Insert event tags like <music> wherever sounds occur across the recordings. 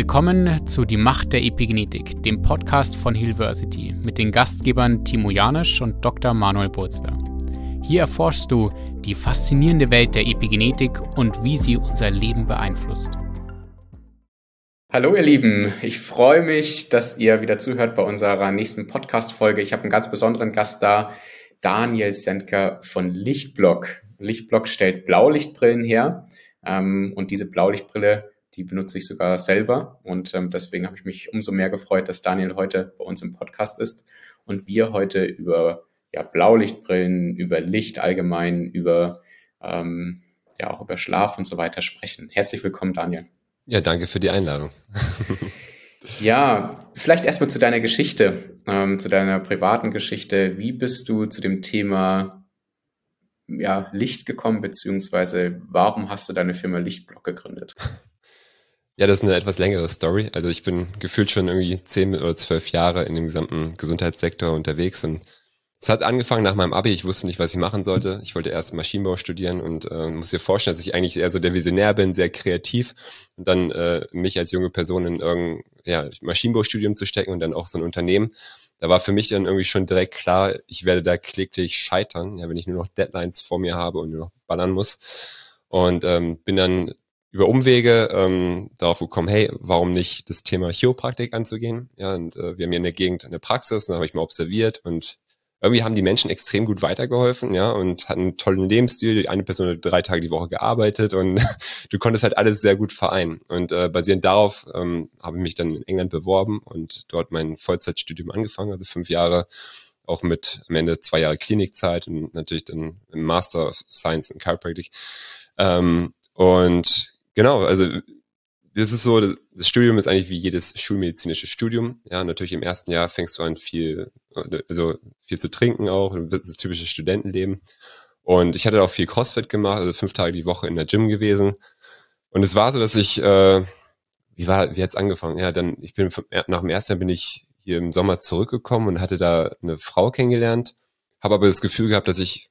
Willkommen zu Die Macht der Epigenetik, dem Podcast von Hillversity mit den Gastgebern Timo Janisch und Dr. Manuel Burzler. Hier erforschst du die faszinierende Welt der Epigenetik und wie sie unser Leben beeinflusst. Hallo ihr Lieben, ich freue mich, dass ihr wieder zuhört bei unserer nächsten Podcast-Folge. Ich habe einen ganz besonderen Gast da, Daniel Sendker von Lichtblock. Lichtblock stellt Blaulichtbrillen her ähm, und diese Blaulichtbrille die benutze ich sogar selber und ähm, deswegen habe ich mich umso mehr gefreut, dass Daniel heute bei uns im Podcast ist und wir heute über ja, Blaulichtbrillen, über Licht allgemein, über ähm, ja auch über Schlaf und so weiter sprechen. Herzlich willkommen, Daniel. Ja, danke für die Einladung. <laughs> ja, vielleicht erstmal zu deiner Geschichte, ähm, zu deiner privaten Geschichte. Wie bist du zu dem Thema ja, Licht gekommen, beziehungsweise warum hast du deine Firma Lichtblock gegründet? <laughs> Ja, das ist eine etwas längere Story. Also ich bin gefühlt schon irgendwie zehn oder zwölf Jahre in dem gesamten Gesundheitssektor unterwegs und es hat angefangen nach meinem Abi. Ich wusste nicht, was ich machen sollte. Ich wollte erst Maschinenbau studieren und äh, muss dir vorstellen, dass ich eigentlich eher so der Visionär bin, sehr kreativ und dann äh, mich als junge Person in irgendein ja, Maschinenbaustudium zu stecken und dann auch so ein Unternehmen. Da war für mich dann irgendwie schon direkt klar, ich werde da kläglich scheitern, ja, wenn ich nur noch Deadlines vor mir habe und nur noch ballern muss. Und ähm, bin dann über Umwege ähm, darauf gekommen, hey, warum nicht das Thema Chiropraktik anzugehen? Ja, und äh, wir haben hier in der Gegend eine Praxis, da habe ich mal observiert und irgendwie haben die Menschen extrem gut weitergeholfen, ja, und hatten einen tollen Lebensstil. Eine Person hat drei Tage die Woche gearbeitet und <laughs> du konntest halt alles sehr gut vereinen. Und äh, basierend darauf ähm, habe ich mich dann in England beworben und dort mein Vollzeitstudium angefangen, also fünf Jahre, auch mit am Ende zwei Jahre Klinikzeit und natürlich dann im Master of Science in Chiropractic. Ähm, und Genau, also das ist so, das Studium ist eigentlich wie jedes schulmedizinische Studium. Ja, natürlich im ersten Jahr fängst du an viel, also viel zu trinken auch, das typische Studentenleben. Und ich hatte auch viel Crossfit gemacht, also fünf Tage die Woche in der Gym gewesen. Und es war so, dass ich, äh, wie war, wie hat's angefangen? Ja, dann, ich bin nach dem ersten Jahr bin ich hier im Sommer zurückgekommen und hatte da eine Frau kennengelernt, habe aber das Gefühl gehabt, dass ich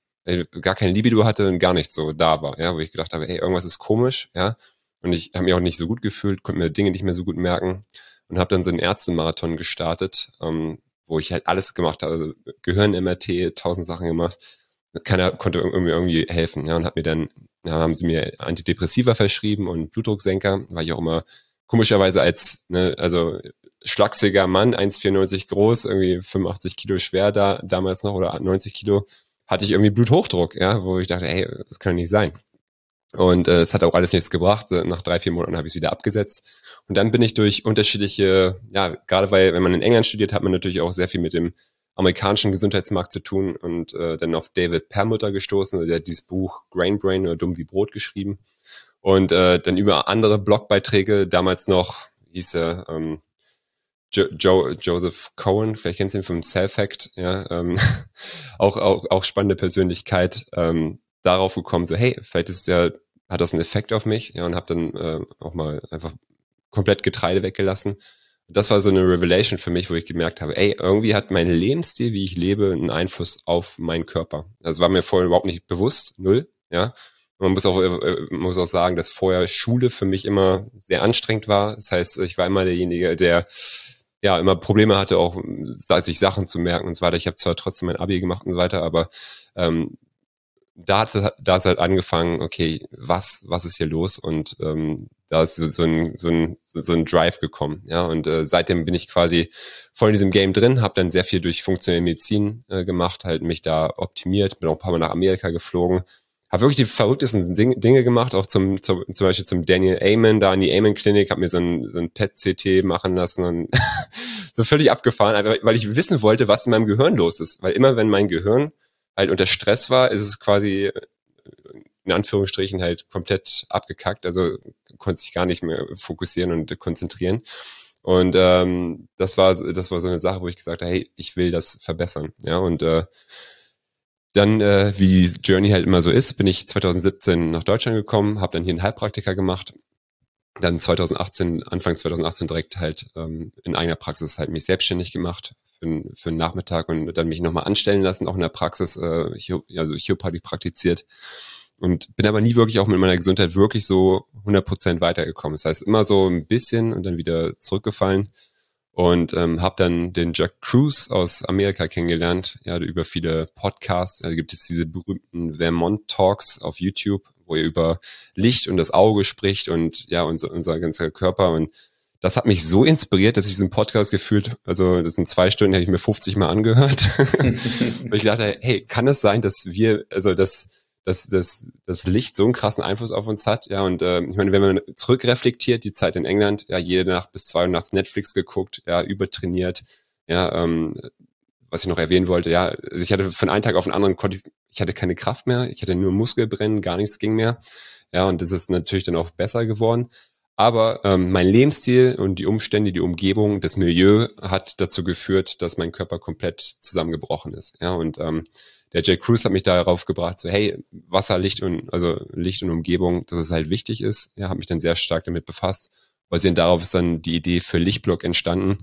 gar keine Libido hatte und gar nicht so da war, ja, wo ich gedacht habe, hey, irgendwas ist komisch, ja. Und ich habe mich auch nicht so gut gefühlt, konnte mir Dinge nicht mehr so gut merken und habe dann so einen Ärztemarathon gestartet, ähm, wo ich halt alles gemacht habe, Gehirn-MRT, tausend Sachen gemacht. Keiner konnte irgendwie, irgendwie helfen, ja, und hat mir dann, ja, haben sie mir Antidepressiva verschrieben und Blutdrucksenker, weil ich auch immer komischerweise als, ne, also schlachsiger Mann, 1,94 groß, irgendwie 85 Kilo schwer da, damals noch oder 90 Kilo, hatte ich irgendwie Bluthochdruck, ja, wo ich dachte, hey, das kann nicht sein. Und äh, es hat auch alles nichts gebracht. Nach drei, vier Monaten habe ich es wieder abgesetzt. Und dann bin ich durch unterschiedliche, ja, gerade weil, wenn man in England studiert, hat man natürlich auch sehr viel mit dem amerikanischen Gesundheitsmarkt zu tun und äh, dann auf David Perlmutter gestoßen, der hat dieses Buch Grain Brain oder Dumm wie Brot geschrieben. Und äh, dann über andere Blogbeiträge, damals noch hieß er ähm, jo jo Joseph Cohen, vielleicht kennst du ihn vom Self-Fact, ja, ähm, <laughs> auch, auch, auch spannende Persönlichkeit, ähm, darauf gekommen, so hey, vielleicht ist ja, hat das einen Effekt auf mich, ja, und habe dann äh, auch mal einfach komplett Getreide weggelassen. Das war so eine Revelation für mich, wo ich gemerkt habe, ey, irgendwie hat mein Lebensstil, wie ich lebe, einen Einfluss auf meinen Körper. Das war mir vorher überhaupt nicht bewusst, null, ja. Und man muss auch, äh, muss auch sagen, dass vorher Schule für mich immer sehr anstrengend war. Das heißt, ich war immer derjenige, der ja immer Probleme hatte, auch sich Sachen zu merken und so weiter. Ich habe zwar trotzdem mein Abi gemacht und so weiter, aber ähm, da hat da ist halt angefangen, okay, was was ist hier los? Und ähm, da ist so, so, ein, so, ein, so ein Drive gekommen, ja. Und äh, seitdem bin ich quasi voll in diesem Game drin, habe dann sehr viel durch funktionelle Medizin äh, gemacht, halt mich da optimiert, bin auch ein paar Mal nach Amerika geflogen, habe wirklich die verrücktesten Ding, Dinge gemacht, auch zum, zum zum Beispiel zum Daniel Amen da in die Amen Klinik, habe mir so ein, so ein PET-CT machen lassen und <laughs> so völlig abgefahren, weil ich wissen wollte, was in meinem Gehirn los ist, weil immer wenn mein Gehirn halt unter Stress war, ist es quasi äh, in Anführungsstrichen halt komplett abgekackt. Also konnte sich gar nicht mehr fokussieren und konzentrieren. Und ähm, das war das war so eine Sache, wo ich gesagt habe, hey, ich will das verbessern. Ja, und äh, dann, äh, wie die Journey halt immer so ist, bin ich 2017 nach Deutschland gekommen, habe dann hier einen Heilpraktiker gemacht, dann 2018, Anfang 2018 direkt halt ähm, in eigener Praxis halt mich selbstständig gemacht, für, für einen Nachmittag und dann mich nochmal anstellen lassen, auch in der Praxis, äh, also Chiropraktik praktiziert. und bin aber nie wirklich auch mit meiner Gesundheit wirklich so 100% weitergekommen. Das heißt, immer so ein bisschen und dann wieder zurückgefallen und ähm, habe dann den Jack Cruz aus Amerika kennengelernt, ja, über viele Podcasts. Da gibt es diese berühmten Vermont Talks auf YouTube, wo er über Licht und das Auge spricht und ja, unser, unser ganzer Körper und das hat mich so inspiriert, dass ich diesen Podcast gefühlt, also das sind zwei Stunden, habe ich mir 50 Mal angehört. <laughs> und ich dachte, hey, kann es sein, dass wir, also dass dass das, das Licht so einen krassen Einfluss auf uns hat. Ja, und äh, ich meine, wenn man zurückreflektiert, die Zeit in England, ja, jede Nacht bis zwei Uhr nachts Netflix geguckt, ja, übertrainiert, ja, ähm, was ich noch erwähnen wollte, ja, also ich hatte von einem Tag auf den anderen, konnte ich, ich hatte keine Kraft mehr, ich hatte nur Muskelbrennen, gar nichts ging mehr. Ja, und das ist natürlich dann auch besser geworden. Aber ähm, mein Lebensstil und die Umstände, die Umgebung, das Milieu hat dazu geführt, dass mein Körper komplett zusammengebrochen ist. Ja, und ähm, der Jay Cruz hat mich darauf gebracht, so hey, Wasser, Licht und also Licht und Umgebung, dass es halt wichtig ist. Ja, habe mich dann sehr stark damit befasst. Basierend darauf ist dann die Idee für Lichtblock entstanden,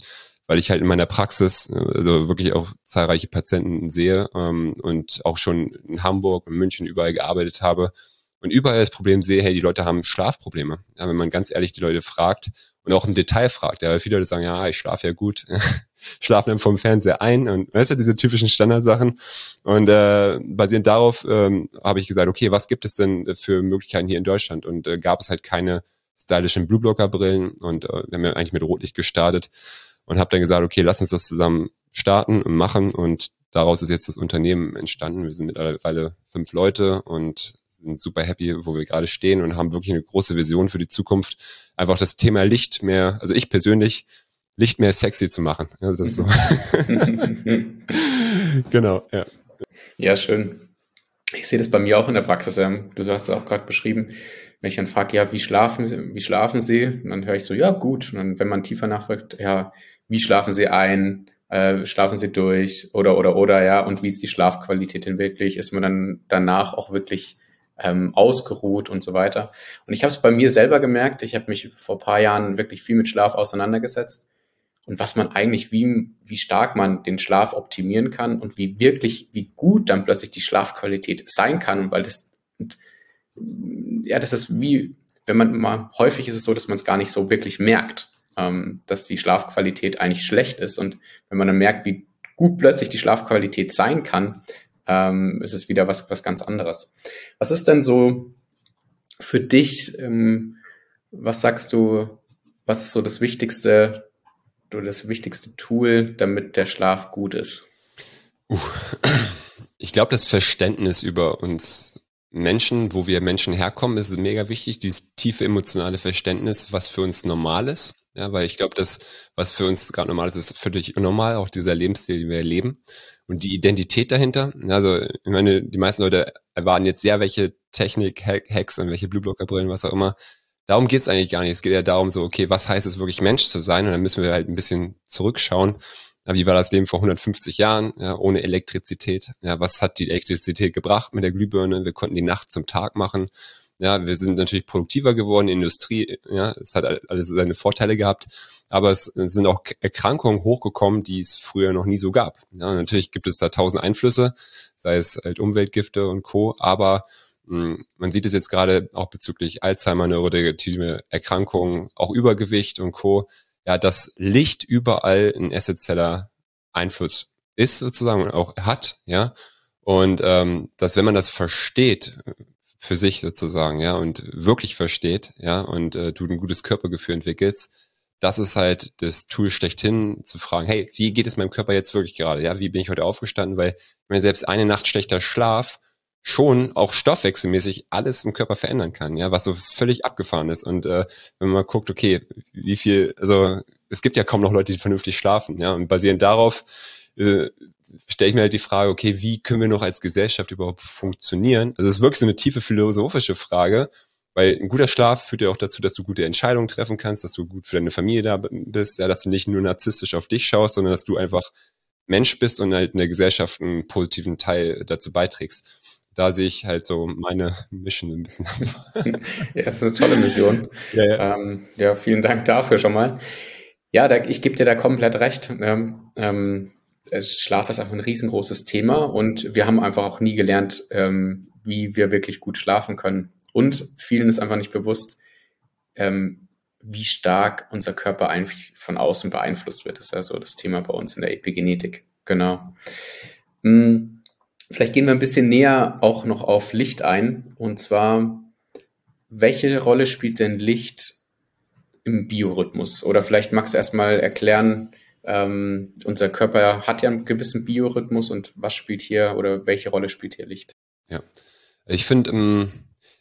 weil ich halt in meiner Praxis also wirklich auch zahlreiche Patienten sehe ähm, und auch schon in Hamburg und München überall gearbeitet habe und überall das Problem sehe, hey, die Leute haben Schlafprobleme. Ja, wenn man ganz ehrlich die Leute fragt und auch im Detail fragt, ja, weil viele Leute sagen, ja, ich schlafe ja gut, <laughs> schlafen dann vom Fernseher ein und weißt du, diese typischen Standardsachen. Und äh, basierend darauf ähm, habe ich gesagt, okay, was gibt es denn für Möglichkeiten hier in Deutschland? Und äh, gab es halt keine stylischen Blueblocker-Brillen und äh, wir haben ja eigentlich mit Rotlicht gestartet und habe dann gesagt, okay, lass uns das zusammen starten und machen und daraus ist jetzt das Unternehmen entstanden. Wir sind mittlerweile fünf Leute und sind super happy, wo wir gerade stehen und haben wirklich eine große Vision für die Zukunft. Einfach das Thema Licht mehr, also ich persönlich, Licht mehr sexy zu machen. Also das so. <laughs> genau, ja. Ja, schön. Ich sehe das bei mir auch in der Praxis. Du hast es auch gerade beschrieben. Wenn ich dann frage, ja, wie schlafen Sie, wie schlafen Sie? Und dann höre ich so, ja, gut. Und dann, wenn man tiefer nachfragt, ja, wie schlafen Sie ein? Äh, schlafen Sie durch? Oder, oder, oder, ja. Und wie ist die Schlafqualität denn wirklich? Ist man dann danach auch wirklich ähm, ausgeruht und so weiter. Und ich habe es bei mir selber gemerkt, ich habe mich vor paar Jahren wirklich viel mit Schlaf auseinandergesetzt und was man eigentlich, wie, wie stark man den Schlaf optimieren kann und wie wirklich, wie gut dann plötzlich die Schlafqualität sein kann, weil das, ja, das ist wie, wenn man mal, häufig ist es so, dass man es gar nicht so wirklich merkt, ähm, dass die Schlafqualität eigentlich schlecht ist und wenn man dann merkt, wie gut plötzlich die Schlafqualität sein kann, ähm, ist es wieder was, was ganz anderes. Was ist denn so für dich, ähm, was sagst du, was ist so das wichtigste, das wichtigste Tool, damit der Schlaf gut ist? Uh, ich glaube, das Verständnis über uns Menschen, wo wir Menschen herkommen, ist mega wichtig. Dieses tiefe emotionale Verständnis, was für uns normal ist. Ja, weil ich glaube, das, was für uns gerade normal ist, ist völlig normal, auch dieser Lebensstil, den wir erleben und die Identität dahinter. Also, ich meine, die meisten Leute erwarten jetzt sehr, welche Technik, Hacks und welche Blueblocker-Brillen, was auch immer. Darum geht's eigentlich gar nicht. Es geht ja darum, so, okay, was heißt es wirklich Mensch zu sein? Und dann müssen wir halt ein bisschen zurückschauen. Wie war das Leben vor 150 Jahren, ja, ohne Elektrizität? Ja, was hat die Elektrizität gebracht mit der Glühbirne? Wir konnten die Nacht zum Tag machen. Ja, wir sind natürlich produktiver geworden, Industrie, ja, es hat alles seine Vorteile gehabt, aber es sind auch Erkrankungen hochgekommen, die es früher noch nie so gab. Ja, natürlich gibt es da tausend Einflüsse, sei es halt Umweltgifte und Co., aber mh, hm, man sieht es jetzt gerade auch bezüglich Alzheimer, neurodegenerative Erkrankungen, auch Übergewicht und Co., ja, dass Licht überall ein essentieller Einfluss ist sozusagen und auch hat, ja, und ähm, dass wenn man das versteht, für sich sozusagen, ja, und wirklich versteht, ja, und äh, du ein gutes Körpergefühl entwickelst, das ist halt das Tool schlechthin zu fragen, hey, wie geht es meinem Körper jetzt wirklich gerade? Ja, wie bin ich heute aufgestanden? Weil wenn selbst eine Nacht schlechter Schlaf schon auch stoffwechselmäßig alles im Körper verändern kann, ja, was so völlig abgefahren ist. Und äh, wenn man guckt, okay, wie viel, also es gibt ja kaum noch Leute, die vernünftig schlafen, ja, und basierend darauf äh, stelle ich mir halt die Frage, okay, wie können wir noch als Gesellschaft überhaupt funktionieren? Also es ist wirklich so eine tiefe philosophische Frage, weil ein guter Schlaf führt ja auch dazu, dass du gute Entscheidungen treffen kannst, dass du gut für deine Familie da bist, ja, dass du nicht nur narzisstisch auf dich schaust, sondern dass du einfach Mensch bist und halt in der Gesellschaft einen positiven Teil dazu beiträgst. Da sehe ich halt so meine Mission ein bisschen. <laughs> ja, das ist eine tolle Mission. ja, ja. Ähm, ja, vielen Dank dafür schon mal. Ja, da, ich gebe dir da komplett recht. Ähm, ähm, Schlaf ist einfach ein riesengroßes Thema und wir haben einfach auch nie gelernt, ähm, wie wir wirklich gut schlafen können. Und vielen ist einfach nicht bewusst, ähm, wie stark unser Körper eigentlich von außen beeinflusst wird. Das ist ja so das Thema bei uns in der Epigenetik. Genau. Hm, vielleicht gehen wir ein bisschen näher auch noch auf Licht ein. Und zwar, welche Rolle spielt denn Licht im Biorhythmus? Oder vielleicht magst du erstmal erklären, ähm, unser Körper hat ja einen gewissen Biorhythmus und was spielt hier oder welche Rolle spielt hier Licht? Ja, ich finde, ähm,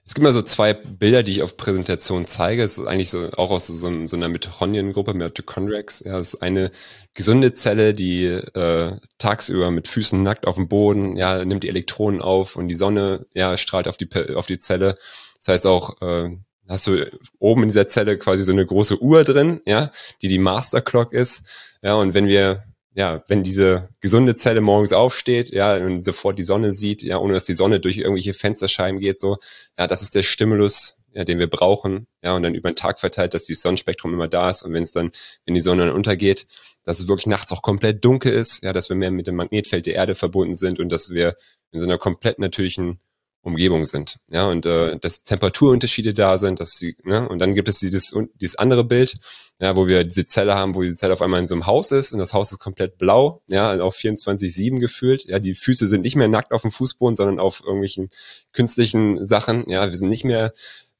es gibt mal so zwei Bilder, die ich auf Präsentation zeige. Es ist eigentlich so auch aus so, so einer Mitochondriengruppe, Mitochondriacs. Ja, es ist eine gesunde Zelle, die äh, tagsüber mit Füßen nackt auf dem Boden, ja, nimmt die Elektronen auf und die Sonne, ja, strahlt auf die auf die Zelle. Das heißt auch äh, hast du oben in dieser Zelle quasi so eine große Uhr drin, ja, die die Master Clock ist. Ja, und wenn wir ja, wenn diese gesunde Zelle morgens aufsteht, ja, und sofort die Sonne sieht, ja, ohne dass die Sonne durch irgendwelche Fensterscheiben geht, so, ja, das ist der Stimulus, ja, den wir brauchen, ja, und dann über den Tag verteilt, dass dieses Sonnenspektrum immer da ist und wenn es dann, wenn die Sonne dann untergeht, dass es wirklich nachts auch komplett dunkel ist, ja, dass wir mehr mit dem Magnetfeld der Erde verbunden sind und dass wir in so einer komplett natürlichen Umgebung sind. Ja, und äh, dass Temperaturunterschiede da sind, dass sie, ne, und dann gibt es dieses, dieses andere Bild, ja, wo wir diese Zelle haben, wo die Zelle auf einmal in so einem Haus ist und das Haus ist komplett blau, ja, also auch 24-7 gefühlt. Ja, die Füße sind nicht mehr nackt auf dem Fußboden, sondern auf irgendwelchen künstlichen Sachen. Ja, wir sind nicht mehr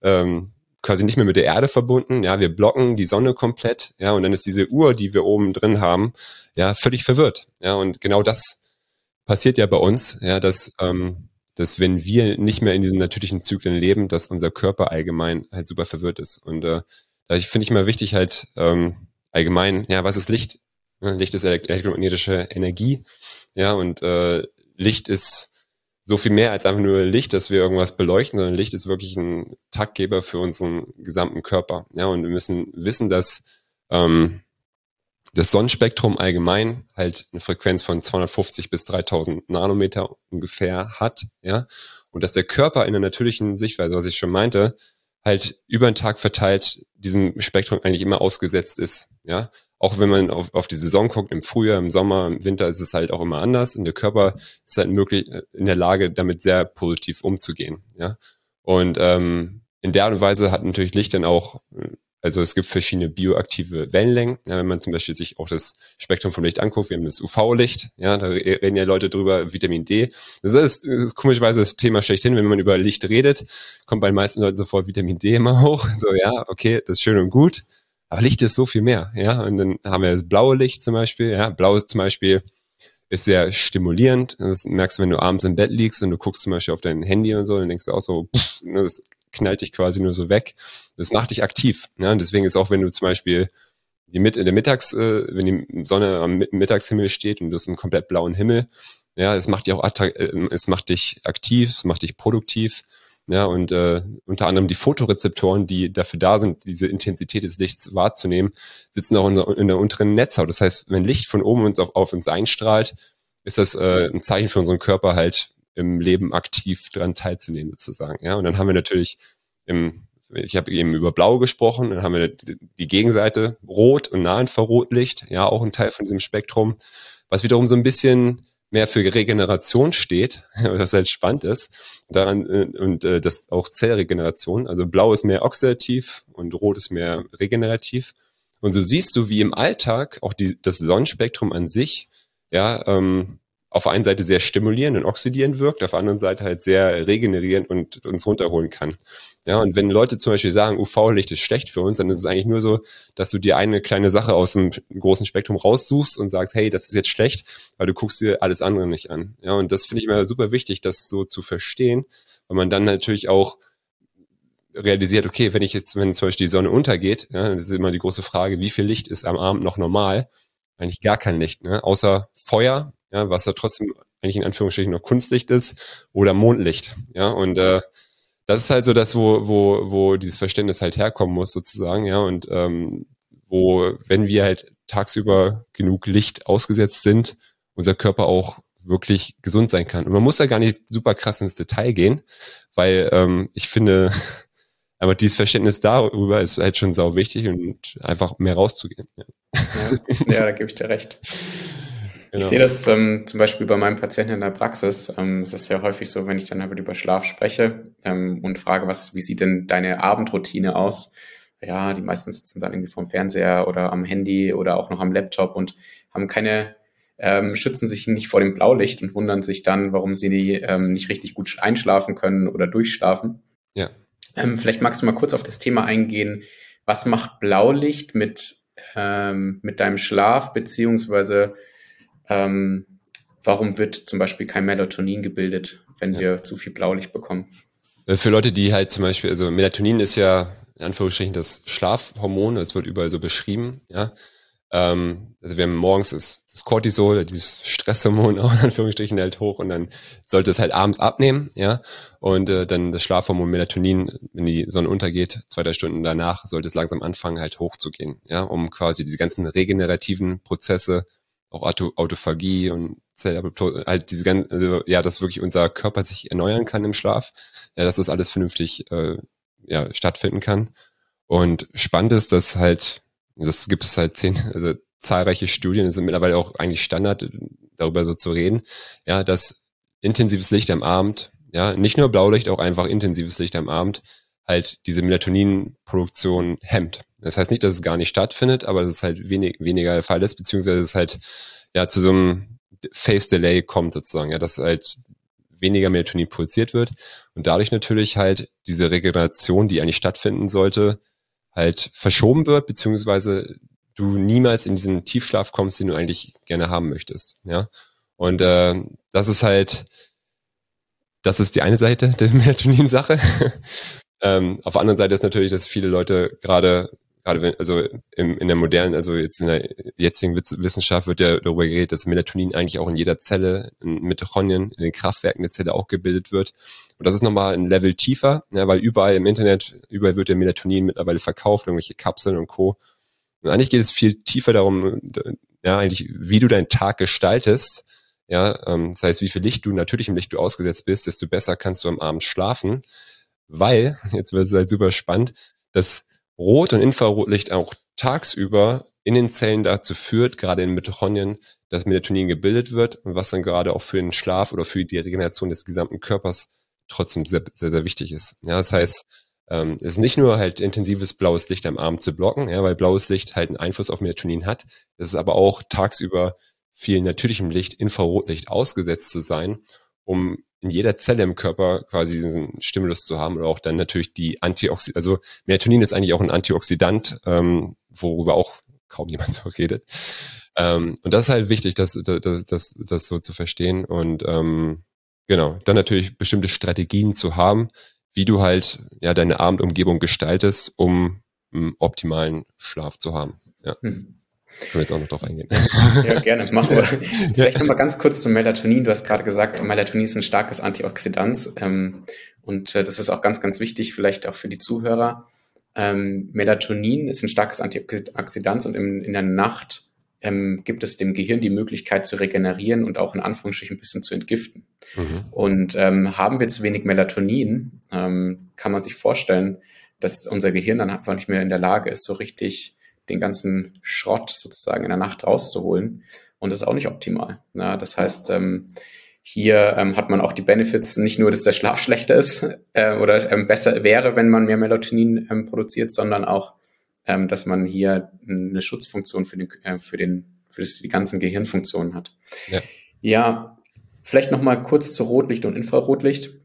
ähm, quasi nicht mehr mit der Erde verbunden. Ja, wir blocken die Sonne komplett. Ja, und dann ist diese Uhr, die wir oben drin haben, ja, völlig verwirrt. Ja, und genau das passiert ja bei uns, ja, dass ähm, dass wenn wir nicht mehr in diesen natürlichen Zyklen leben, dass unser Körper allgemein halt super verwirrt ist. Und äh, da finde ich mal wichtig halt ähm, allgemein, ja, was ist Licht? Licht ist elektromagnetische Energie, ja, und äh, Licht ist so viel mehr als einfach nur Licht, dass wir irgendwas beleuchten, sondern Licht ist wirklich ein Taktgeber für unseren gesamten Körper. Ja, und wir müssen wissen, dass ähm, das Sonnenspektrum allgemein halt eine Frequenz von 250 bis 3000 Nanometer ungefähr hat, ja, und dass der Körper in der natürlichen Sichtweise, was ich schon meinte, halt über den Tag verteilt diesem Spektrum eigentlich immer ausgesetzt ist, ja. Auch wenn man auf, auf die Saison guckt, im Frühjahr, im Sommer, im Winter ist es halt auch immer anders und der Körper ist halt möglich äh, in der Lage, damit sehr positiv umzugehen, ja. Und ähm, in der Art und Weise hat natürlich Licht dann auch äh, also es gibt verschiedene bioaktive Wellenlängen. Ja, wenn man zum Beispiel sich auch das Spektrum vom Licht anguckt, wir haben das UV-Licht, ja, da reden ja Leute drüber, Vitamin D. Das ist, das ist komischerweise das Thema schlechthin, wenn man über Licht redet, kommt bei den meisten Leuten sofort Vitamin D immer hoch. <laughs> So, ja, okay, das ist schön und gut. Aber Licht ist so viel mehr, ja. Und dann haben wir das blaue Licht zum Beispiel, ja. Blau ist zum Beispiel ist sehr stimulierend. Das merkst du, wenn du abends im Bett liegst und du guckst zum Beispiel auf dein Handy und so, dann denkst du auch so, pff, das knallt dich quasi nur so weg. Das macht dich aktiv. Ne? Deswegen ist auch, wenn du zum Beispiel die mit in der Mittags, äh, wenn die Sonne am Mittagshimmel steht und du hast einen komplett blauen Himmel, ja, es macht dich auch äh, es macht dich aktiv, es macht dich produktiv. Ja, und äh, unter anderem die Fotorezeptoren, die dafür da sind, diese Intensität des Lichts wahrzunehmen, sitzen auch in der, in der unteren Netzhaut. Das heißt, wenn Licht von oben uns auf, auf uns einstrahlt, ist das äh, ein Zeichen für unseren Körper halt, im Leben aktiv dran teilzunehmen sozusagen. Ja, und dann haben wir natürlich im ich habe eben über Blau gesprochen, dann haben wir die Gegenseite Rot und Nahinfrarotlicht, ja, auch ein Teil von diesem Spektrum, was wiederum so ein bisschen mehr für Regeneration steht, <laughs> was halt spannend ist. Daran äh, und äh, das auch Zellregeneration. Also Blau ist mehr oxidativ und Rot ist mehr regenerativ. Und so siehst du, wie im Alltag auch die, das Sonnenspektrum an sich ja ähm, auf der einen Seite sehr stimulierend und oxidierend wirkt, auf der anderen Seite halt sehr regenerierend und uns runterholen kann. Ja, und wenn Leute zum Beispiel sagen, UV-Licht ist schlecht für uns, dann ist es eigentlich nur so, dass du dir eine kleine Sache aus dem großen Spektrum raussuchst und sagst, hey, das ist jetzt schlecht, weil du guckst dir alles andere nicht an. Ja, und das finde ich immer super wichtig, das so zu verstehen, weil man dann natürlich auch realisiert, okay, wenn ich jetzt, wenn zum Beispiel die Sonne untergeht, ja, das ist immer die große Frage, wie viel Licht ist am Abend noch normal? Eigentlich gar kein Licht, ne? außer Feuer, ja, was ja trotzdem eigentlich in Anführungsstrichen noch Kunstlicht ist, oder Mondlicht. Ja, und äh, das ist halt so das, wo, wo, wo dieses Verständnis halt herkommen muss, sozusagen, ja, und ähm, wo, wenn wir halt tagsüber genug Licht ausgesetzt sind, unser Körper auch wirklich gesund sein kann. Und man muss da gar nicht super krass ins Detail gehen, weil ähm, ich finde, <laughs> aber dieses Verständnis darüber ist halt schon sau wichtig und einfach mehr rauszugehen. Ja, ja, ja da gebe ich dir recht. <laughs> Genau. Ich sehe das ähm, zum Beispiel bei meinem Patienten in der Praxis. Ähm, es ist ja häufig so, wenn ich dann halt über Schlaf spreche ähm, und frage, was, wie sieht denn deine Abendroutine aus? Ja, die meisten sitzen dann irgendwie vorm Fernseher oder am Handy oder auch noch am Laptop und haben keine, ähm, schützen sich nicht vor dem Blaulicht und wundern sich dann, warum sie die, ähm, nicht richtig gut einschlafen können oder durchschlafen. Ja. Ähm, vielleicht magst du mal kurz auf das Thema eingehen. Was macht Blaulicht mit, ähm, mit deinem Schlaf, beziehungsweise ähm, warum wird zum Beispiel kein Melatonin gebildet, wenn ja. wir zu viel Blaulicht bekommen? Äh, für Leute, die halt zum Beispiel, also Melatonin ist ja in Anführungsstrichen das Schlafhormon, das wird überall so beschrieben, ja. Ähm, also wir haben morgens das, das Cortisol, dieses Stresshormon <laughs> auch in Anführungsstrichen halt hoch und dann sollte es halt abends abnehmen, ja. Und äh, dann das Schlafhormon Melatonin, wenn die Sonne untergeht, zwei, drei Stunden danach, sollte es langsam anfangen halt hochzugehen, ja, um quasi diese ganzen regenerativen Prozesse auch Auto, Autophagie und halt diese ganzen, also, ja, dass wirklich unser Körper sich erneuern kann im Schlaf, ja, dass das alles vernünftig äh, ja, stattfinden kann. Und spannend ist, dass halt, das gibt es halt zehn, also zahlreiche Studien, das sind mittlerweile auch eigentlich Standard, darüber so zu reden, ja, dass intensives Licht am Abend, ja, nicht nur Blaulicht, auch einfach intensives Licht am Abend halt diese Melatoninproduktion hemmt. Das heißt nicht, dass es gar nicht stattfindet, aber es halt wenig, weniger der Fall ist, beziehungsweise es halt ja zu so einem Phase Delay kommt sozusagen, ja, dass halt weniger Melatonin produziert wird und dadurch natürlich halt diese Regeneration, die eigentlich stattfinden sollte, halt verschoben wird, beziehungsweise du niemals in diesen Tiefschlaf kommst, den du eigentlich gerne haben möchtest, ja. Und äh, das ist halt, das ist die eine Seite der <laughs> Melatonin-Sache. <laughs> Ähm, auf der anderen Seite ist natürlich, dass viele Leute gerade gerade wenn, also im, in der modernen, also jetzt in der jetzigen Wissenschaft wird ja darüber geredet, dass Melatonin eigentlich auch in jeder Zelle, in Mitochondrien, in den Kraftwerken der Zelle auch gebildet wird. Und das ist nochmal ein Level tiefer, ja, weil überall im Internet, überall wird der Melatonin mittlerweile verkauft, irgendwelche Kapseln und Co. Und eigentlich geht es viel tiefer darum, ja, eigentlich, wie du deinen Tag gestaltest. Ja, ähm, das heißt, wie viel Licht du, natürlich im Licht du ausgesetzt bist, desto besser kannst du am Abend schlafen weil, <laughs> jetzt wird es halt super spannend, dass Rot- und Infrarotlicht auch tagsüber in den Zellen dazu führt, gerade in Mitochondrien, dass Melatonin gebildet wird und was dann gerade auch für den Schlaf oder für die Regeneration des gesamten Körpers trotzdem sehr, sehr, sehr wichtig ist. Ja, das heißt, ähm, es ist nicht nur halt intensives blaues Licht am Abend zu blocken, ja, weil blaues Licht halt einen Einfluss auf Melatonin hat. Es ist aber auch tagsüber viel natürlichem Licht, Infrarotlicht ausgesetzt zu sein, um in jeder Zelle im Körper quasi diesen Stimulus zu haben oder auch dann natürlich die Antioxidant, also Melatonin ist eigentlich auch ein Antioxidant, ähm, worüber auch kaum jemand <laughs> so redet. Ähm, und das ist halt wichtig, das, das, das, das so zu verstehen und ähm, genau, dann natürlich bestimmte Strategien zu haben, wie du halt ja deine Abendumgebung gestaltest, um einen optimalen Schlaf zu haben. Ja. Hm. Können wir jetzt auch noch drauf eingehen. Ja, gerne, machen wir. <laughs> Vielleicht nochmal ganz kurz zum Melatonin. Du hast gerade gesagt, Melatonin ist ein starkes Antioxidant. Ähm, und äh, das ist auch ganz, ganz wichtig, vielleicht auch für die Zuhörer. Ähm, Melatonin ist ein starkes Antioxidant und in, in der Nacht ähm, gibt es dem Gehirn die Möglichkeit zu regenerieren und auch in Anführungsstrichen ein bisschen zu entgiften. Mhm. Und ähm, haben wir zu wenig Melatonin, ähm, kann man sich vorstellen, dass unser Gehirn dann einfach nicht mehr in der Lage ist, so richtig den ganzen Schrott sozusagen in der Nacht rauszuholen. Und das ist auch nicht optimal. Na, das heißt, ähm, hier ähm, hat man auch die Benefits, nicht nur, dass der Schlaf schlechter ist äh, oder ähm, besser wäre, wenn man mehr Melatonin ähm, produziert, sondern auch, ähm, dass man hier eine Schutzfunktion für den, äh, für den, für das, die ganzen Gehirnfunktionen hat. Ja, ja vielleicht nochmal kurz zu Rotlicht und Infrarotlicht.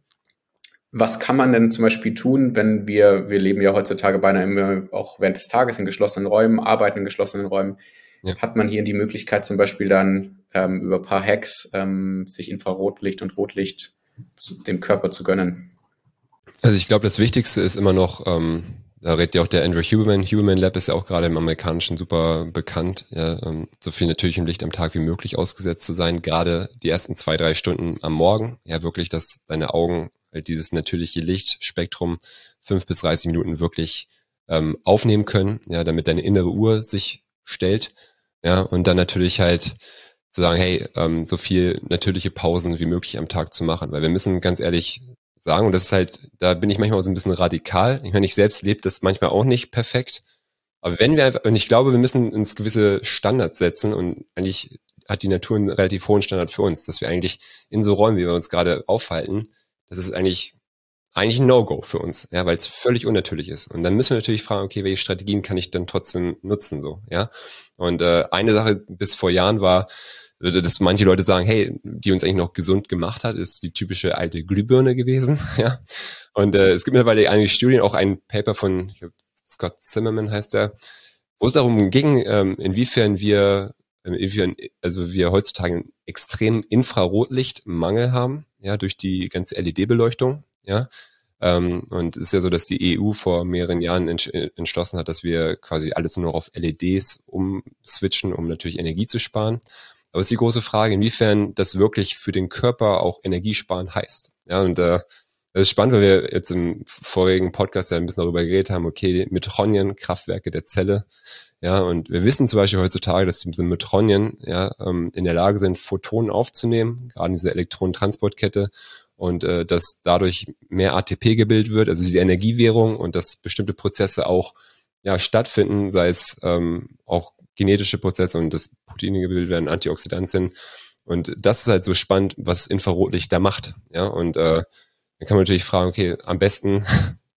Was kann man denn zum Beispiel tun, wenn wir, wir leben ja heutzutage beinahe immer auch während des Tages in geschlossenen Räumen, arbeiten in geschlossenen Räumen, ja. hat man hier die Möglichkeit zum Beispiel dann ähm, über ein paar Hacks ähm, sich Infrarotlicht und Rotlicht zu, dem Körper zu gönnen? Also ich glaube, das Wichtigste ist immer noch, ähm, da redet ja auch der Andrew Huberman. Huberman Lab ist ja auch gerade im Amerikanischen super bekannt, ja, ähm, so viel natürlichem Licht am Tag wie möglich ausgesetzt zu sein. Gerade die ersten zwei, drei Stunden am Morgen, ja wirklich, dass deine Augen halt dieses natürliche Lichtspektrum fünf bis 30 Minuten wirklich ähm, aufnehmen können, ja, damit deine innere Uhr sich stellt, ja, und dann natürlich halt zu sagen, hey, ähm, so viel natürliche Pausen wie möglich am Tag zu machen, weil wir müssen ganz ehrlich sagen, und das ist halt, da bin ich manchmal so ein bisschen radikal. Ich meine, ich selbst lebe das manchmal auch nicht perfekt, aber wenn wir und ich glaube, wir müssen uns gewisse Standards setzen und eigentlich hat die Natur einen relativ hohen Standard für uns, dass wir eigentlich in so Räumen, wie wir uns gerade aufhalten, das ist eigentlich eigentlich ein No-Go für uns, ja, weil es völlig unnatürlich ist. Und dann müssen wir natürlich fragen, okay, welche Strategien kann ich dann trotzdem nutzen, so, ja. Und äh, eine Sache bis vor Jahren war, dass manche Leute sagen, hey, die uns eigentlich noch gesund gemacht hat, ist die typische alte Glühbirne gewesen, <laughs> ja. Und äh, es gibt mittlerweile einige Studien, auch ein Paper von glaub, Scott Zimmerman heißt er, wo es darum ging, ähm, inwiefern wir, also wir heutzutage einen extremen Infrarotlichtmangel haben, ja, durch die ganze LED-Beleuchtung, ja. Ähm, und es ist ja so, dass die EU vor mehreren Jahren entschlossen hat, dass wir quasi alles nur auf LEDs umswitchen, um natürlich Energie zu sparen. Aber es ist die große Frage, inwiefern das wirklich für den Körper auch Energiesparen heißt. Ja, und äh, das ist spannend, weil wir jetzt im vorigen Podcast ja ein bisschen darüber geredet haben, okay, Mitochondrien, Kraftwerke der Zelle. Ja, und wir wissen zum Beispiel heutzutage, dass diese Mitochondrien ja, ähm, in der Lage sind, Photonen aufzunehmen, gerade in dieser Elektronentransportkette und äh, dass dadurch mehr ATP gebildet wird, also diese Energiewährung und dass bestimmte Prozesse auch ja, stattfinden, sei es ähm, auch genetische Prozesse und dass Proteine gebildet werden, Antioxidantien. Und das ist halt so spannend, was Infrarotlicht da macht. Ja, und äh, dann kann man natürlich fragen, okay, am besten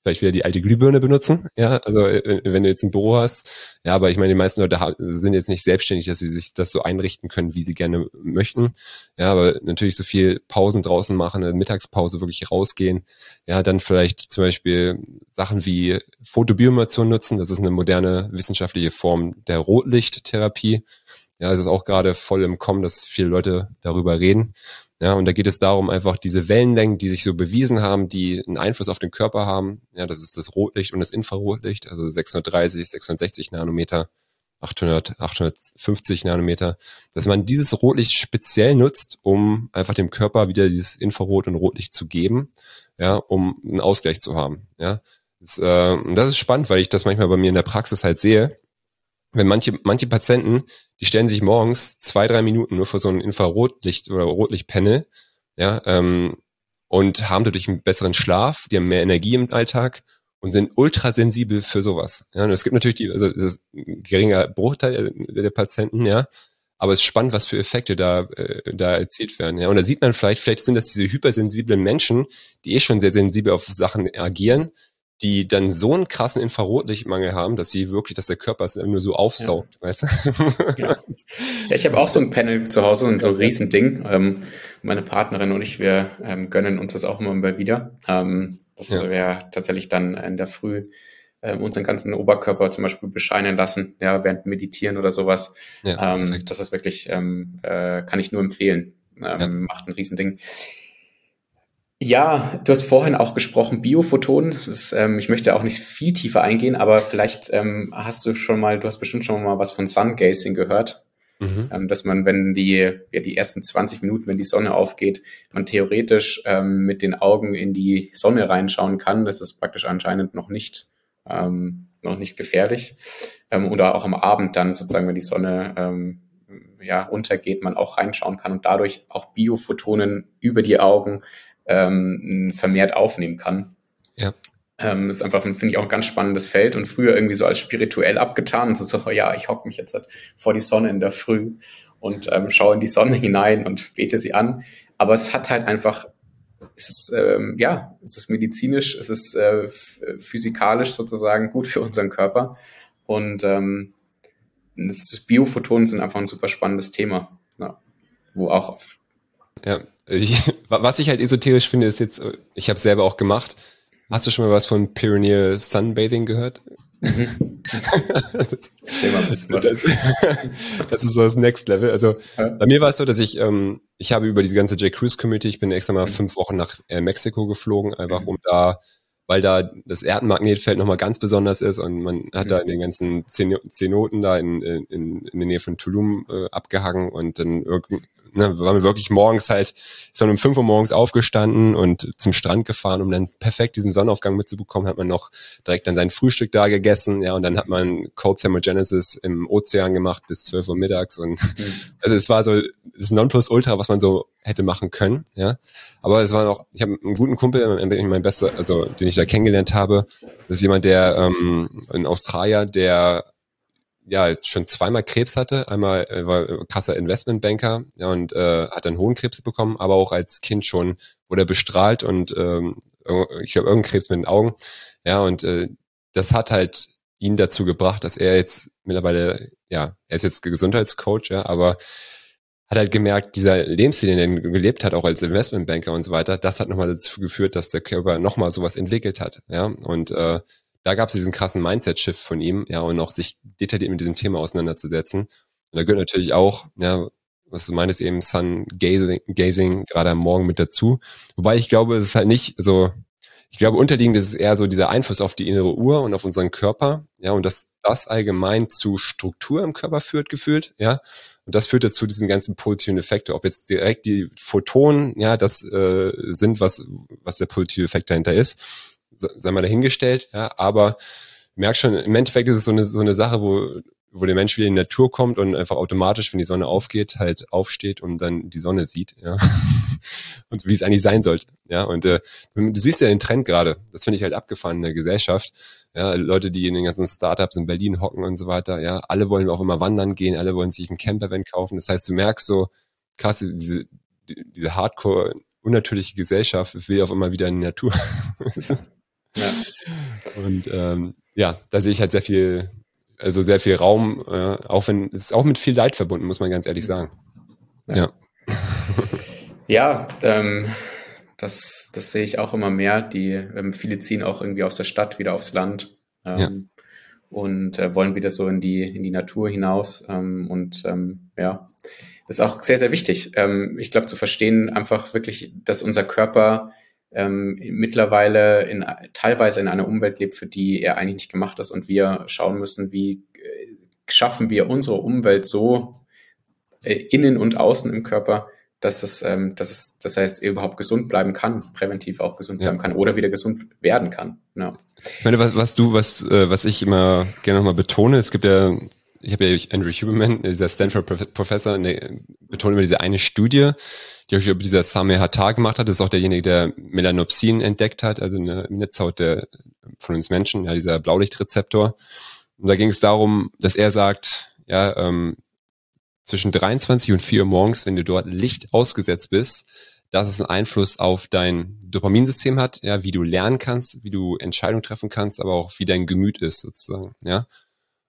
vielleicht wieder die alte Glühbirne benutzen, ja, also äh, wenn du jetzt ein Büro hast, ja, aber ich meine, die meisten Leute sind jetzt nicht selbstständig, dass sie sich das so einrichten können, wie sie gerne möchten, ja, aber natürlich so viel Pausen draußen machen, eine Mittagspause wirklich rausgehen, ja, dann vielleicht zum Beispiel Sachen wie Fotobiomation nutzen, das ist eine moderne wissenschaftliche Form der Rotlichttherapie, ja, es ist auch gerade voll im Kommen, dass viele Leute darüber reden. Ja, und da geht es darum, einfach diese Wellenlängen, die sich so bewiesen haben, die einen Einfluss auf den Körper haben. Ja, das ist das Rotlicht und das Infrarotlicht, also 630, 660 Nanometer, 800, 850 Nanometer, dass man dieses Rotlicht speziell nutzt, um einfach dem Körper wieder dieses Infrarot und Rotlicht zu geben, ja, um einen Ausgleich zu haben. Ja, das, äh, das ist spannend, weil ich das manchmal bei mir in der Praxis halt sehe, wenn manche, manche Patienten, die stellen sich morgens zwei, drei Minuten nur vor so ein Infrarotlicht oder Rotlichtpanel, ja, ähm, und haben dadurch einen besseren Schlaf, die haben mehr Energie im Alltag und sind ultrasensibel für sowas. Ja, und es gibt natürlich die, also das ist ein geringer Bruchteil der Patienten, ja, aber es ist spannend, was für Effekte da, äh, da erzielt werden. Ja, und da sieht man vielleicht, vielleicht sind das diese hypersensiblen Menschen, die eh schon sehr sensibel auf Sachen agieren, die dann so einen krassen Infrarotlichtmangel haben, dass sie wirklich, dass der Körper es nur so aufsaugt, ja. weißt du? Ja, <laughs> ja ich habe auch so ein Panel zu Hause und so ein Riesending. Ähm, meine Partnerin und ich, wir ähm, gönnen uns das auch immer mal wieder. Ähm, das ja. wäre tatsächlich dann in der Früh ähm, unseren ganzen Oberkörper zum Beispiel bescheinen lassen, ja, während Meditieren oder sowas. Ja, ähm, das ist wirklich, ähm, äh, kann ich nur empfehlen. Ähm, ja. Macht ein Riesending. Ja, du hast vorhin auch gesprochen, Biophotonen. Ähm, ich möchte auch nicht viel tiefer eingehen, aber vielleicht ähm, hast du schon mal, du hast bestimmt schon mal was von Sungazing gehört. Mhm. Ähm, dass man, wenn die, ja, die ersten 20 Minuten, wenn die Sonne aufgeht, man theoretisch ähm, mit den Augen in die Sonne reinschauen kann. Das ist praktisch anscheinend noch nicht, ähm, noch nicht gefährlich. Ähm, oder auch am Abend dann sozusagen, wenn die Sonne ja, untergeht, man auch reinschauen kann und dadurch auch Biophotonen über die Augen ähm, vermehrt aufnehmen kann. Ja. Ähm, ist einfach, finde ich, auch ein ganz spannendes Feld und früher irgendwie so als spirituell abgetan und so, so ja, ich hocke mich jetzt halt vor die Sonne in der Früh und ähm, schaue in die Sonne hinein und bete sie an. Aber es hat halt einfach, es ist, ähm, ja, es ist medizinisch, es ist äh, physikalisch sozusagen gut für unseren Körper und ähm, das Biophotonen sind einfach ein super spannendes Thema, ja, wo auch ja, ich, was ich halt esoterisch finde, ist jetzt, ich habe selber auch gemacht. Hast du schon mal was von Pyreneal Sunbathing gehört? Mhm. das, das, das, ist so das Next Level. Also ja. bei mir war es so, dass ich, ähm, ich habe über diese ganze J. Cruise Community, ich bin extra mal mhm. fünf Wochen nach äh, Mexiko geflogen, einfach mhm. um da weil da das Erdmagnetfeld nochmal ganz besonders ist und man hat da in den ganzen Zenoten da in, in, in der Nähe von Tulum äh, abgehangen und dann ne, waren wir wirklich morgens halt, ist man um 5 Uhr morgens aufgestanden und zum Strand gefahren, um dann perfekt diesen Sonnenaufgang mitzubekommen, hat man noch direkt dann sein Frühstück da gegessen, ja, und dann hat man Cold Thermogenesis im Ozean gemacht bis 12 Uhr mittags und mhm. <laughs> also es war so das Nonplusultra, was man so hätte machen können, ja. Aber es war noch, ich habe einen guten Kumpel, mein bester, also den ich da kennengelernt habe, das ist jemand, der ähm, in Australien, der ja schon zweimal Krebs hatte. Einmal äh, war krasser Investmentbanker ja, und äh, hat dann Hohenkrebs bekommen, aber auch als Kind schon wurde er bestrahlt und ähm, ich habe irgendeinen Krebs mit den Augen. Ja, und äh, das hat halt ihn dazu gebracht, dass er jetzt mittlerweile, ja, er ist jetzt Gesundheitscoach, ja, aber hat halt gemerkt, dieser Lebensstil, den er gelebt hat, auch als Investmentbanker und so weiter, das hat nochmal dazu geführt, dass der Körper nochmal sowas entwickelt hat, ja, und äh, da gab es diesen krassen Mindset-Shift von ihm, ja, und auch sich detailliert mit diesem Thema auseinanderzusetzen. Und da gehört natürlich auch, ja, was du meinst, eben Sun Gazing, Gazing gerade am Morgen mit dazu. Wobei ich glaube, es ist halt nicht so, ich glaube, unterliegend ist es eher so dieser Einfluss auf die innere Uhr und auf unseren Körper, ja, und dass das allgemein zu Struktur im Körper führt, gefühlt, ja. Und das führt dazu diesen ganzen positiven Effekte. Ob jetzt direkt die Photonen, ja, das äh, sind, was, was der positive Effekt dahinter ist sei mal dahingestellt, ja, aber merk schon, im Endeffekt ist es so eine, so eine Sache, wo, wo der Mensch wieder in die Natur kommt und einfach automatisch, wenn die Sonne aufgeht, halt aufsteht und dann die Sonne sieht, ja. <laughs> und wie es eigentlich sein sollte, ja. Und äh, du siehst ja den Trend gerade, das finde ich halt abgefahren in der Gesellschaft, ja, Leute, die in den ganzen Startups in Berlin hocken und so weiter, ja, alle wollen auch immer wandern gehen, alle wollen sich einen Campervan kaufen, das heißt, du merkst so, krass, diese, diese Hardcore unnatürliche Gesellschaft will auf immer wieder in die Natur. <laughs> Ja. Und ähm, ja, da sehe ich halt sehr viel, also sehr viel Raum, äh, auch wenn es ist auch mit viel Leid verbunden, muss man ganz ehrlich sagen. Ja. Ja, ja ähm, das, das sehe ich auch immer mehr. Die ähm, viele ziehen auch irgendwie aus der Stadt wieder aufs Land. Ähm, ja. Und äh, wollen wieder so in die, in die Natur hinaus. Ähm, und ähm, ja, das ist auch sehr, sehr wichtig. Ähm, ich glaube, zu verstehen einfach wirklich, dass unser Körper ähm, mittlerweile in, teilweise in einer Umwelt lebt, für die er eigentlich nicht gemacht ist und wir schauen müssen, wie äh, schaffen wir unsere Umwelt so äh, innen und außen im Körper, dass es, ähm, dass es, das heißt, er überhaupt gesund bleiben kann, präventiv auch gesund bleiben kann oder wieder gesund werden kann. Ja. Ich meine, was, was du, was, äh, was ich immer gerne nochmal betone, es gibt ja ich habe ja Andrew Huberman, dieser Stanford-Professor, betont immer diese eine Studie, die auch über dieser Same Hatar gemacht hat. Das ist auch derjenige, der Melanopsin entdeckt hat, also eine Netzhaut der, von uns Menschen, ja, dieser Blaulichtrezeptor. Und da ging es darum, dass er sagt, ja, ähm, zwischen 23 und 4 Uhr morgens, wenn du dort Licht ausgesetzt bist, dass es einen Einfluss auf dein Dopaminsystem hat, ja, wie du lernen kannst, wie du Entscheidungen treffen kannst, aber auch wie dein Gemüt ist sozusagen, ja.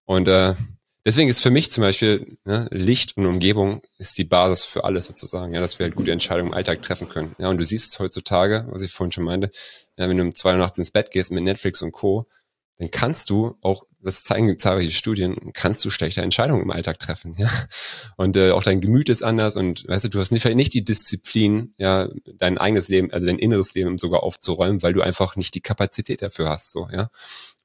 Und äh, deswegen ist für mich zum Beispiel ne, Licht und Umgebung ist die Basis für alles sozusagen, ja, dass wir halt gute Entscheidungen im Alltag treffen können. Ja, und du siehst es heutzutage, was ich vorhin schon meinte, ja, wenn du um zwei Uhr nachts ins Bett gehst mit Netflix und Co., dann kannst du auch, das zeigen zahlreiche Studien, kannst du schlechte Entscheidungen im Alltag treffen, ja. Und äh, auch dein Gemüt ist anders und weißt du, du hast nicht, nicht die Disziplin, ja, dein eigenes Leben, also dein inneres Leben sogar aufzuräumen, weil du einfach nicht die Kapazität dafür hast, so, ja.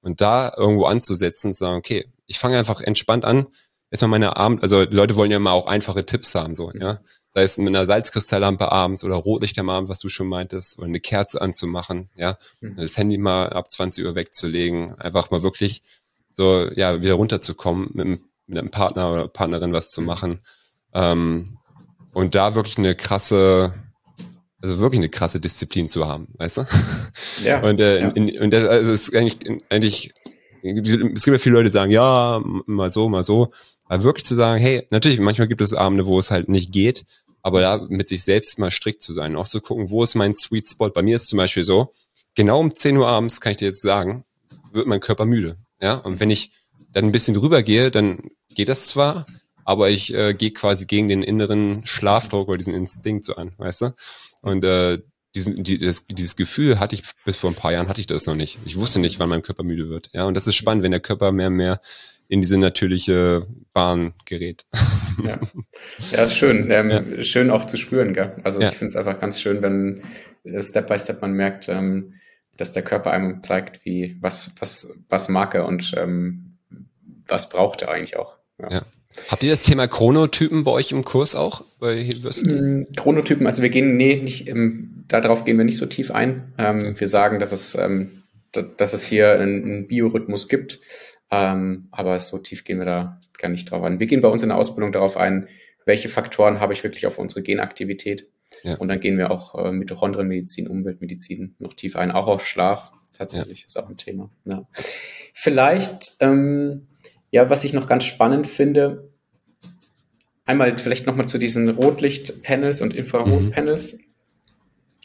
Und da irgendwo anzusetzen, zu sagen, okay, ich fange einfach entspannt an. Erstmal meine Abend, also Leute wollen ja mal auch einfache Tipps haben, so, ja. Sei es mit einer Salzkristalllampe abends oder Rotlicht am Abend, was du schon meintest, oder eine Kerze anzumachen, ja. Mhm. Das Handy mal ab 20 Uhr wegzulegen, einfach mal wirklich so, ja, wieder runterzukommen, mit, einem, mit einem Partner oder Partnerin was zu mhm. machen. Ähm, und da wirklich eine krasse, also wirklich eine krasse Disziplin zu haben, weißt du? Ja. <laughs> Und, äh, ja. In, und das also ist eigentlich, eigentlich es gibt ja viele Leute, die sagen, ja, mal so, mal so. Aber wirklich zu sagen, hey, natürlich, manchmal gibt es Abende, wo es halt nicht geht, aber da mit sich selbst mal strikt zu sein, auch zu gucken, wo ist mein Sweet Spot. Bei mir ist zum Beispiel so, genau um 10 Uhr abends, kann ich dir jetzt sagen, wird mein Körper müde. Ja, und wenn ich dann ein bisschen drüber gehe, dann geht das zwar, aber ich äh, gehe quasi gegen den inneren Schlafdruck oder diesen Instinkt so an, weißt du? Und äh, diesen, die, das, dieses Gefühl hatte ich bis vor ein paar Jahren hatte ich das noch nicht. Ich wusste nicht, wann mein Körper müde wird. Ja, und das ist spannend, wenn der Körper mehr und mehr in diese natürliche Bahn gerät. Ja, <laughs> ja ist schön. Ähm, ja. Schön auch zu spüren, gell? Also ja. ich finde es einfach ganz schön, wenn äh, Step by Step man merkt, ähm, dass der Körper einem zeigt, wie, was, was, was mag er und ähm, was braucht er eigentlich auch. Ja. Habt ihr das Thema Chronotypen bei euch im Kurs auch? Bei mm, Chronotypen, also wir gehen, nee, nicht, ähm, darauf gehen wir nicht so tief ein. Ähm, wir sagen, dass es, ähm, dass es hier einen, einen Biorhythmus gibt, ähm, aber so tief gehen wir da gar nicht drauf ein. Wir gehen bei uns in der Ausbildung darauf ein, welche Faktoren habe ich wirklich auf unsere Genaktivität. Ja. Und dann gehen wir auch äh, Mitochondrienmedizin, Umweltmedizin noch tief ein, auch auf Schlaf. Tatsächlich ja. ist auch ein Thema. Ja. Vielleicht ähm, ja, was ich noch ganz spannend finde, einmal vielleicht nochmal zu diesen Rotlichtpanels und Infrarotpanels. Mhm.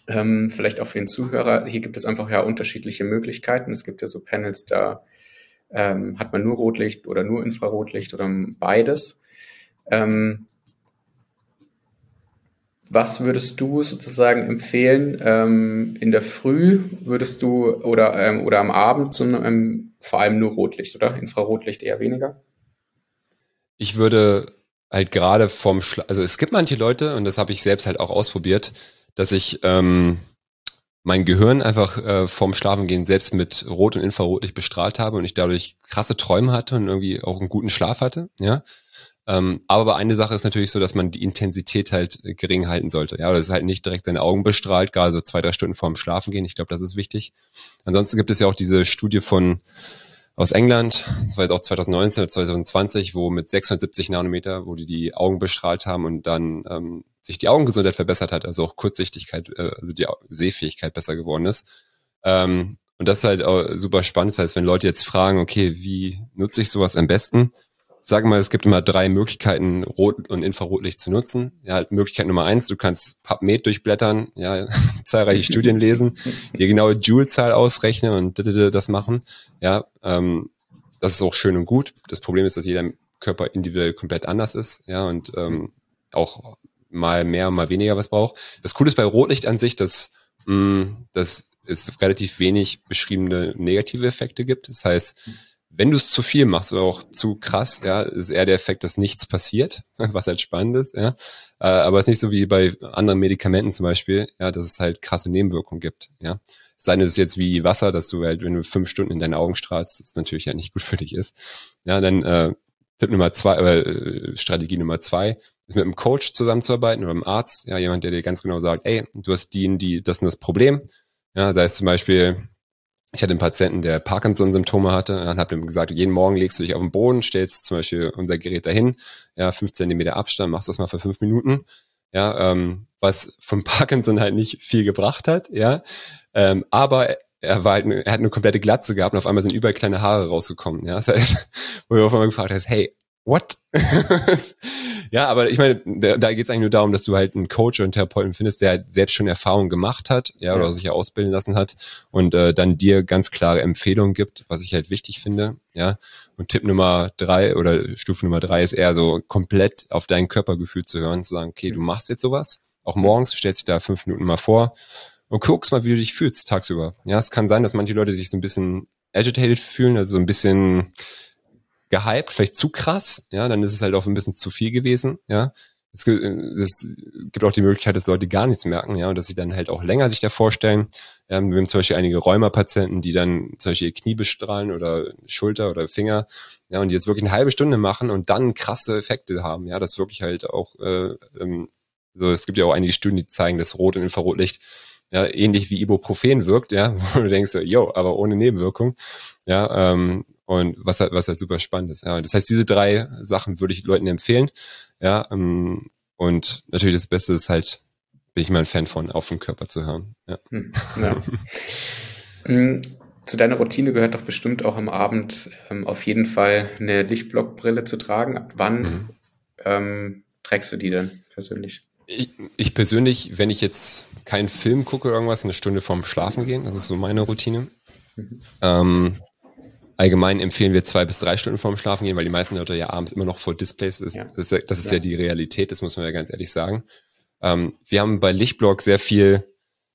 Ähm, vielleicht auch für den Zuhörer. Hier gibt es einfach ja unterschiedliche Möglichkeiten. Es gibt ja so Panels, da ähm, hat man nur Rotlicht oder nur Infrarotlicht oder beides. Ähm, was würdest du sozusagen empfehlen? Ähm, in der Früh würdest du oder, ähm, oder am Abend zum, ähm, vor allem nur Rotlicht, oder? Infrarotlicht eher weniger? Ich würde halt gerade vom Schla also es gibt manche Leute, und das habe ich selbst halt auch ausprobiert, dass ich ähm, mein Gehirn einfach äh, vorm Schlafengehen selbst mit Rot- und Infrarotlicht bestrahlt habe und ich dadurch krasse Träume hatte und irgendwie auch einen guten Schlaf hatte, ja. Ähm, aber eine Sache ist natürlich so, dass man die Intensität halt gering halten sollte. Ja, das ist halt nicht direkt seine Augen bestrahlt, gerade so zwei, drei Stunden vorm Schlafen gehen. Ich glaube, das ist wichtig. Ansonsten gibt es ja auch diese Studie von aus England, das war jetzt auch 2019 oder 2020, wo mit 670 Nanometer, wo die die Augen bestrahlt haben und dann ähm, sich die Augengesundheit verbessert hat, also auch Kurzsichtigkeit, äh, also die Sehfähigkeit besser geworden ist. Ähm, und das ist halt auch super spannend. Das heißt, wenn Leute jetzt fragen, okay, wie nutze ich sowas am besten? Sagen wir mal, es gibt immer drei Möglichkeiten, Rot- und Infrarotlicht zu nutzen. Ja, halt Möglichkeit Nummer eins, du kannst PubMed durchblättern, ja, <laughs> zahlreiche Studien lesen, die genaue Joule-Zahl ausrechnen und das machen. Ja, ähm, das ist auch schön und gut. Das Problem ist, dass jeder Körper individuell komplett anders ist, ja, und ähm, auch mal mehr, mal weniger was braucht. Das Coole ist bei Rotlicht an sich, dass, mh, mm, dass es relativ wenig beschriebene negative Effekte gibt. Das heißt, wenn du es zu viel machst oder auch zu krass, ja, ist eher der Effekt, dass nichts passiert, <laughs> was halt spannend ist, ja. Äh, aber es ist nicht so wie bei anderen Medikamenten zum Beispiel, ja, dass es halt krasse Nebenwirkungen gibt, ja. Sei es jetzt wie Wasser, dass du halt, wenn du fünf Stunden in deine Augen strahlst, das natürlich ja nicht <laughs> gut für dich ist. Ja, dann äh, Tipp Nummer zwei, äh, Strategie Nummer zwei, ist mit einem Coach zusammenzuarbeiten oder einem Arzt, ja, jemand, der dir ganz genau sagt, ey, du hast die, die, das und das Problem. Ja, sei es zum Beispiel, ich hatte einen Patienten, der Parkinson-Symptome hatte, und habe ihm gesagt, jeden Morgen legst du dich auf den Boden, stellst zum Beispiel unser Gerät dahin, ja, fünf Zentimeter Abstand, machst das mal für fünf Minuten, ja, ähm, was vom <laughs> Parkinson halt nicht viel gebracht hat, ja, ähm, aber er war halt, er hat eine komplette Glatze gehabt und auf einmal sind überall kleine Haare rausgekommen, ja, das heißt, <laughs> wo du auf einmal gefragt hast, hey, what? <laughs> Ja, aber ich meine, da, da geht es eigentlich nur darum, dass du halt einen Coach oder einen Therapeuten findest, der halt selbst schon Erfahrung gemacht hat, ja, oder sich ja ausbilden lassen hat und äh, dann dir ganz klare Empfehlungen gibt, was ich halt wichtig finde, ja. Und Tipp Nummer drei oder Stufe Nummer drei ist eher so komplett auf dein Körpergefühl zu hören, zu sagen, okay, du machst jetzt sowas, auch morgens, stellst dich da fünf Minuten mal vor und guckst mal, wie du dich fühlst tagsüber. Ja, es kann sein, dass manche Leute sich so ein bisschen agitated fühlen, also so ein bisschen gehypt, vielleicht zu krass, ja, dann ist es halt auch ein bisschen zu viel gewesen, ja. Es gibt, es gibt auch die Möglichkeit, dass Leute gar nichts merken, ja, und dass sie dann halt auch länger sich da vorstellen. Ähm, wir haben zum Beispiel einige Rheumapatienten, die dann zum Beispiel ihr Knie bestrahlen oder Schulter oder Finger, ja, und die jetzt wirklich eine halbe Stunde machen und dann krasse Effekte haben, ja, das wirklich halt auch, äh, ähm, so, es gibt ja auch einige Studien, die zeigen, dass Rot- und Infrarotlicht ja, ähnlich wie Ibuprofen wirkt, ja, <laughs> wo du denkst, yo, aber ohne Nebenwirkung, ja, ähm, und was halt, was halt super spannend ist. Ja. Das heißt, diese drei Sachen würde ich Leuten empfehlen. Ja, ähm, und natürlich das Beste ist halt, bin ich mal ein Fan von, auf den Körper zu hören. Ja. Hm, ja. <laughs> Hm, zu deiner Routine gehört doch bestimmt auch am Abend ähm, auf jeden Fall eine Lichtblockbrille zu tragen. Ab wann mhm. ähm, trägst du die denn persönlich? Ich, ich, persönlich, wenn ich jetzt keinen Film gucke, irgendwas, eine Stunde vorm Schlafen gehen, das ist so meine Routine. Mhm. Ähm, Allgemein empfehlen wir zwei bis drei Stunden vorm Schlafen gehen, weil die meisten Leute ja abends immer noch vor Displays ist. Ja. Das, ist, das ist ja. ja. die Realität, das muss man ja ganz ehrlich sagen. Ähm, wir haben bei Lichtblock sehr viel,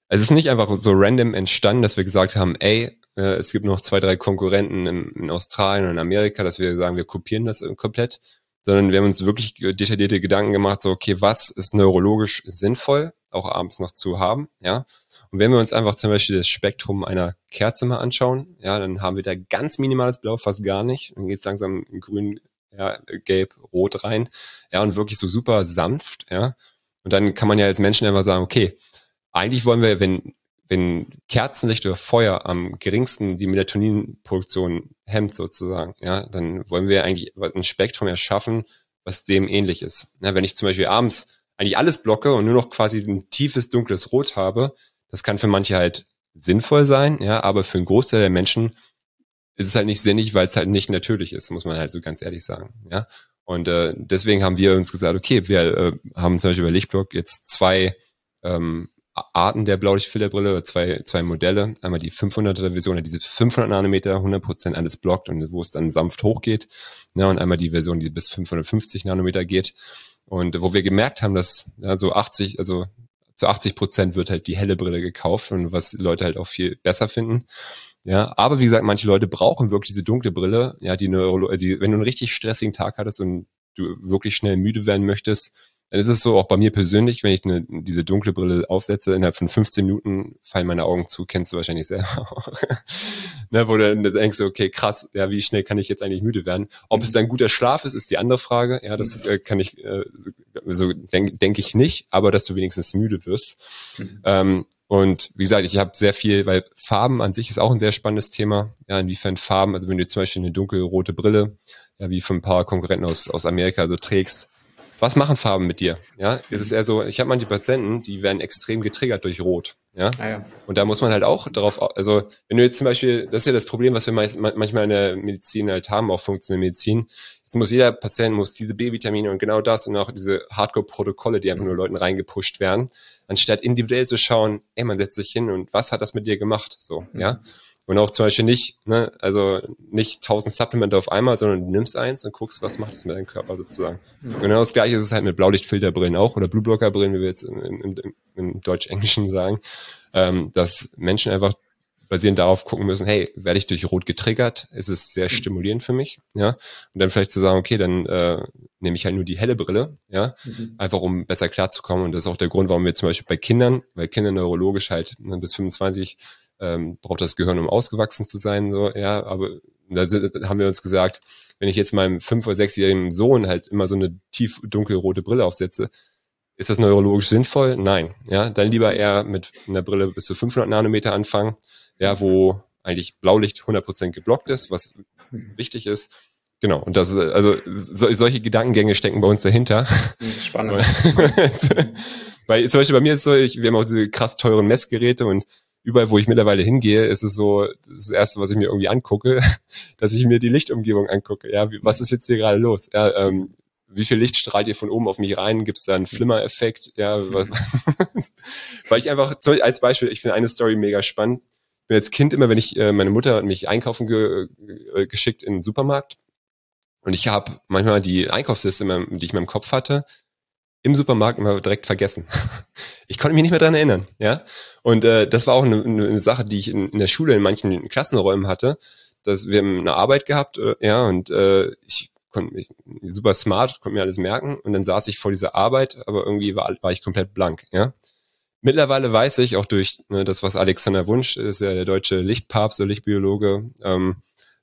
es ist nicht einfach so random entstanden, dass wir gesagt haben, ey, äh, es gibt noch zwei, drei Konkurrenten in, in Australien und in Amerika, dass wir sagen, wir kopieren das komplett, sondern wir haben uns wirklich detaillierte Gedanken gemacht, so, okay, was ist neurologisch sinnvoll, auch abends noch zu haben, ja, und wenn wir uns einfach zum Beispiel das Spektrum einer Kerze mal anschauen, ja, dann haben wir da ganz minimales Blau, fast gar nicht. Dann geht es langsam in grün, ja, gelb, rot rein. Ja, und wirklich so super sanft, ja. Und dann kann man ja als Menschen einfach sagen, okay, eigentlich wollen wir, wenn, wenn Kerzenlicht oder Feuer am geringsten die Melatoninproduktion hemmt sozusagen, ja, dann wollen wir eigentlich ein Spektrum erschaffen, was dem ähnlich ist. Ja, wenn ich zum Beispiel abends eigentlich alles blocke und nur noch quasi ein tiefes dunkles Rot habe, das kann für manche halt sinnvoll sein, ja, aber für einen Großteil der Menschen ist es halt nicht sinnig, weil es halt nicht natürlich ist, muss man halt so ganz ehrlich sagen. Ja. Und äh, deswegen haben wir uns gesagt, okay, wir äh, haben zum Beispiel bei Lichtblock jetzt zwei ähm, Arten der Blaulichtfilterbrille, zwei, zwei Modelle. Einmal die 500er Version, die 500 Nanometer 100% alles blockt und wo es dann sanft hochgeht. Ja, und einmal die Version, die bis 550 Nanometer geht. Und wo wir gemerkt haben, dass ja, so 80, also zu 80 Prozent wird halt die helle Brille gekauft und was Leute halt auch viel besser finden. Ja, aber wie gesagt, manche Leute brauchen wirklich diese dunkle Brille, ja, die, Neuro die wenn du einen richtig stressigen Tag hattest und du wirklich schnell müde werden möchtest, dann ist es so, auch bei mir persönlich, wenn ich eine, diese dunkle Brille aufsetze, innerhalb von 15 Minuten fallen meine Augen zu, kennst du wahrscheinlich selber <laughs> auch. ne, wo du dann denkst, okay, krass, ja, wie schnell kann ich jetzt eigentlich müde werden? Ob es dann guter Schlaf ist, ist die andere Frage. Ja, das äh, kann ich, äh, so denke denk ich nicht, aber dass du wenigstens müde wirst. Mhm. Ähm, und wie gesagt, ich habe sehr viel, weil Farben an sich ist auch ein sehr spannendes Thema. Ja, inwiefern Farben, also wenn du zum Beispiel eine dunkelrote Brille, ja, wie von ein paar Konkurrenten aus, aus Amerika so trägst, was machen Farben mit dir? Ja, ist es eher so, ich habe manche Patienten, die werden extrem getriggert durch Rot. Ja? Ah, ja. Und da muss man halt auch darauf, also wenn du jetzt zum Beispiel, das ist ja das Problem, was wir meist, manchmal in der Medizin halt haben, auch funktionelle Medizin. Jetzt muss jeder Patient muss diese B-Vitamine und genau das und auch diese Hardcore-Protokolle, die einfach nur Leuten reingepusht werden, anstatt individuell zu schauen, ey, man setzt sich hin und was hat das mit dir gemacht? So, mhm. ja. Und auch zum Beispiel nicht, ne, also nicht tausend Supplemente auf einmal, sondern du nimmst eins und guckst, was macht es mit deinem Körper sozusagen. Mhm. Und genau das gleiche ist es halt mit Blaulichtfilterbrillen auch oder Blueblockerbrillen, wie wir jetzt im, im, im Deutsch-Englischen sagen, ähm, dass Menschen einfach basierend darauf gucken müssen, hey, werde ich durch Rot getriggert? Ist es sehr mhm. stimulierend für mich? Ja. Und dann vielleicht zu sagen, okay, dann äh, nehme ich halt nur die helle Brille, ja, mhm. einfach um besser klarzukommen. Und das ist auch der Grund, warum wir zum Beispiel bei Kindern, weil Kinder neurologisch halt ne, bis 25 ähm, braucht das Gehirn, um ausgewachsen zu sein, so, ja, aber da sind, haben wir uns gesagt, wenn ich jetzt meinem fünf- oder sechsjährigen Sohn halt immer so eine tief dunkelrote Brille aufsetze, ist das neurologisch sinnvoll? Nein, ja, dann lieber eher mit einer Brille bis zu 500 Nanometer anfangen, ja, wo eigentlich Blaulicht 100% geblockt ist, was wichtig ist. Genau, und das, also so, solche Gedankengänge stecken bei uns dahinter. Spannend. <laughs> Weil zum Beispiel bei mir ist es so, ich, wir haben auch diese krass teuren Messgeräte und überall, wo ich mittlerweile hingehe, ist es so, das erste, was ich mir irgendwie angucke, <laughs> dass ich mir die Lichtumgebung angucke. Ja, was ist jetzt hier gerade los? Ja, ähm, wie viel Licht strahlt ihr von oben auf mich rein? Gibt es da einen Flimmereffekt? Ja, was, <laughs> weil ich einfach, als Beispiel, ich finde eine Story mega spannend. Ich bin als Kind immer, wenn ich, äh, meine Mutter hat mich einkaufen ge, äh, geschickt in den Supermarkt und ich habe manchmal die Einkaufsliste, die ich in meinem Kopf hatte, im Supermarkt immer direkt vergessen. <laughs> Ich konnte mich nicht mehr dran erinnern, ja. Und äh, das war auch eine, eine Sache, die ich in, in der Schule in manchen Klassenräumen hatte. Dass wir eine Arbeit gehabt, äh, ja, und äh, ich konnte mich super smart, konnte mir alles merken. Und dann saß ich vor dieser Arbeit, aber irgendwie war, war ich komplett blank, ja. Mittlerweile weiß ich auch durch ne, das, was Alexander Wunsch ist, ja der deutsche Lichtpapst, der Lichtbiologe, ähm,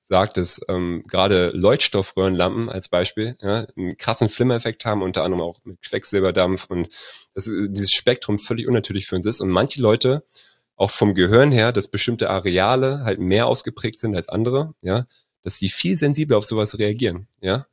sagt, dass ähm, gerade Leuchtstoffröhrenlampen als Beispiel ja, einen krassen Flimmereffekt haben, unter anderem auch mit Quecksilberdampf und dass dieses Spektrum völlig unnatürlich für uns ist und manche Leute auch vom Gehirn her, dass bestimmte Areale halt mehr ausgeprägt sind als andere, ja, dass die viel sensibler auf sowas reagieren, ja.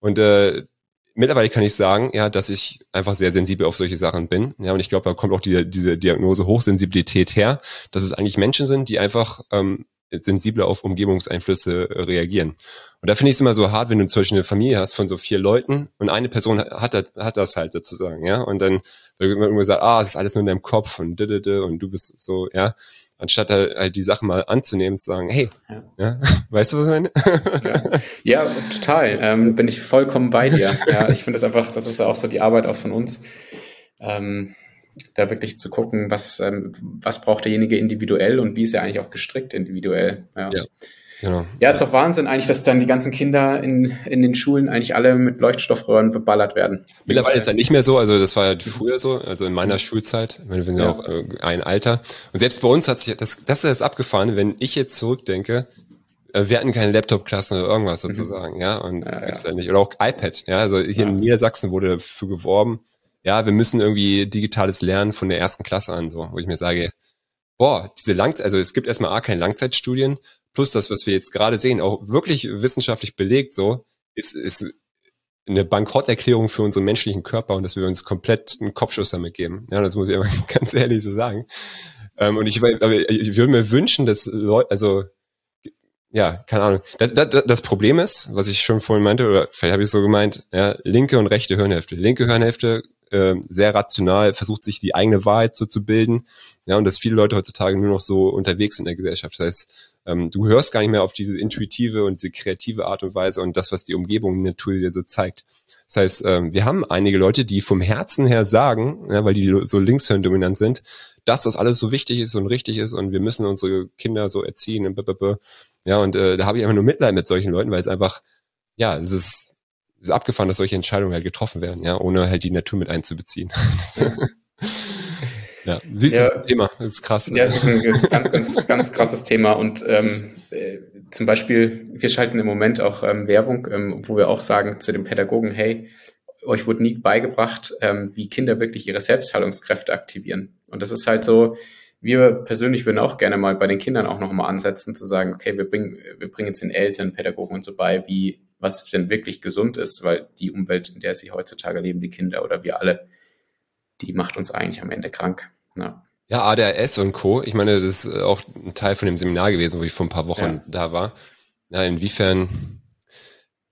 Und äh, mittlerweile kann ich sagen, ja, dass ich einfach sehr sensibel auf solche Sachen bin. Ja, und ich glaube, da kommt auch die, diese Diagnose Hochsensibilität her, dass es eigentlich Menschen sind, die einfach ähm, sensibler auf Umgebungseinflüsse äh, reagieren. Und da finde ich es immer so hart, wenn du zum Beispiel eine Familie hast von so vier Leuten und eine Person hat, hat, hat das halt sozusagen, ja. Und dann wird immer gesagt, ah, es ist alles nur in deinem Kopf und didede und du bist so, ja. Anstatt halt, halt die Sachen mal anzunehmen zu sagen, hey, ja. ja <laughs> weißt du, was ich meine? ja. ja, total. Ähm, bin ich vollkommen bei dir. <laughs> Ja, ich finde das einfach, das ist ja auch so die Arbeit auch von uns. Ähm, da wirklich zu gucken, was, ähm, was braucht derjenige individuell und wie ist er eigentlich auch gestrickt individuell. Ja. ja. Genau. Ja, ist doch Wahnsinn eigentlich, dass dann die ganzen Kinder in, in den Schulen eigentlich alle mit Leuchtstoffröhren beballert werden. Mittlerweile ist ja nicht mehr so, also das war ja früher so, also in meiner Schulzeit, wir sind ja, ja auch äh, ein Alter. Und selbst bei uns hat sich, das, das ist abgefahren, wenn ich jetzt zurückdenke, äh, wir hatten keine Laptop-Klassen oder irgendwas mhm. sozusagen, mhm. ja, und das ja, gibt's ja. nicht. Oder auch iPad, ja, also hier in Niedersachsen wurde dafür geworben, ja, wir müssen irgendwie digitales Lernen von der ersten Klasse an, so, wo ich mir sage, boah, diese Langzeit, also es gibt erstmal A, keine Langzeitstudien, plus das, was wir jetzt gerade sehen, auch wirklich wissenschaftlich belegt, so, ist, ist eine Bankrotterklärung für unseren menschlichen Körper und dass wir uns komplett einen Kopfschuss damit geben. Ja, das muss ich aber <laughs> ganz ehrlich so sagen. Ähm, und ich, ich würde mir wünschen, dass Leute, also ja, keine Ahnung. Das, das, das Problem ist, was ich schon vorhin meinte, oder vielleicht habe ich es so gemeint, ja, linke und rechte Hirnhälfte. Linke Hirnhälfte äh, sehr rational, versucht sich die eigene Wahrheit so zu bilden. Ja, und dass viele Leute heutzutage nur noch so unterwegs sind in der Gesellschaft. Das heißt, ähm, du hörst gar nicht mehr auf diese intuitive und diese kreative Art und Weise und das, was die Umgebung, die Natur dir so zeigt. Das heißt, ähm, wir haben einige Leute, die vom Herzen her sagen, ja, weil die so linkshirndominant sind, dass das alles so wichtig ist und richtig ist und wir müssen unsere Kinder so erziehen und blablabla. Ja, und äh, da habe ich einfach nur Mitleid mit solchen Leuten, weil es einfach, ja, es ist, ist abgefahren, dass solche Entscheidungen halt getroffen werden, ja, ohne halt die Natur mit einzubeziehen. <laughs> Ja, siehst du ja, das Thema, das ist krass. Ja, das ist ein ganz, ganz, ganz krasses Thema und ähm, äh, zum Beispiel, wir schalten im Moment auch ähm, Werbung, ähm, wo wir auch sagen zu den Pädagogen, hey, euch wurde nie beigebracht, ähm, wie Kinder wirklich ihre Selbstheilungskräfte aktivieren. Und das ist halt so, wir persönlich würden auch gerne mal bei den Kindern auch nochmal ansetzen, zu sagen, okay, wir bringen, wir bringen jetzt den Eltern, Pädagogen und so bei, wie, was denn wirklich gesund ist, weil die Umwelt, in der sie heutzutage leben, die Kinder oder wir alle, die macht uns eigentlich am Ende krank. Ja. Ja, ADHS und Co. Ich meine, das ist auch ein Teil von dem Seminar gewesen, wo ich vor ein paar Wochen ja. da war. Ja, inwiefern,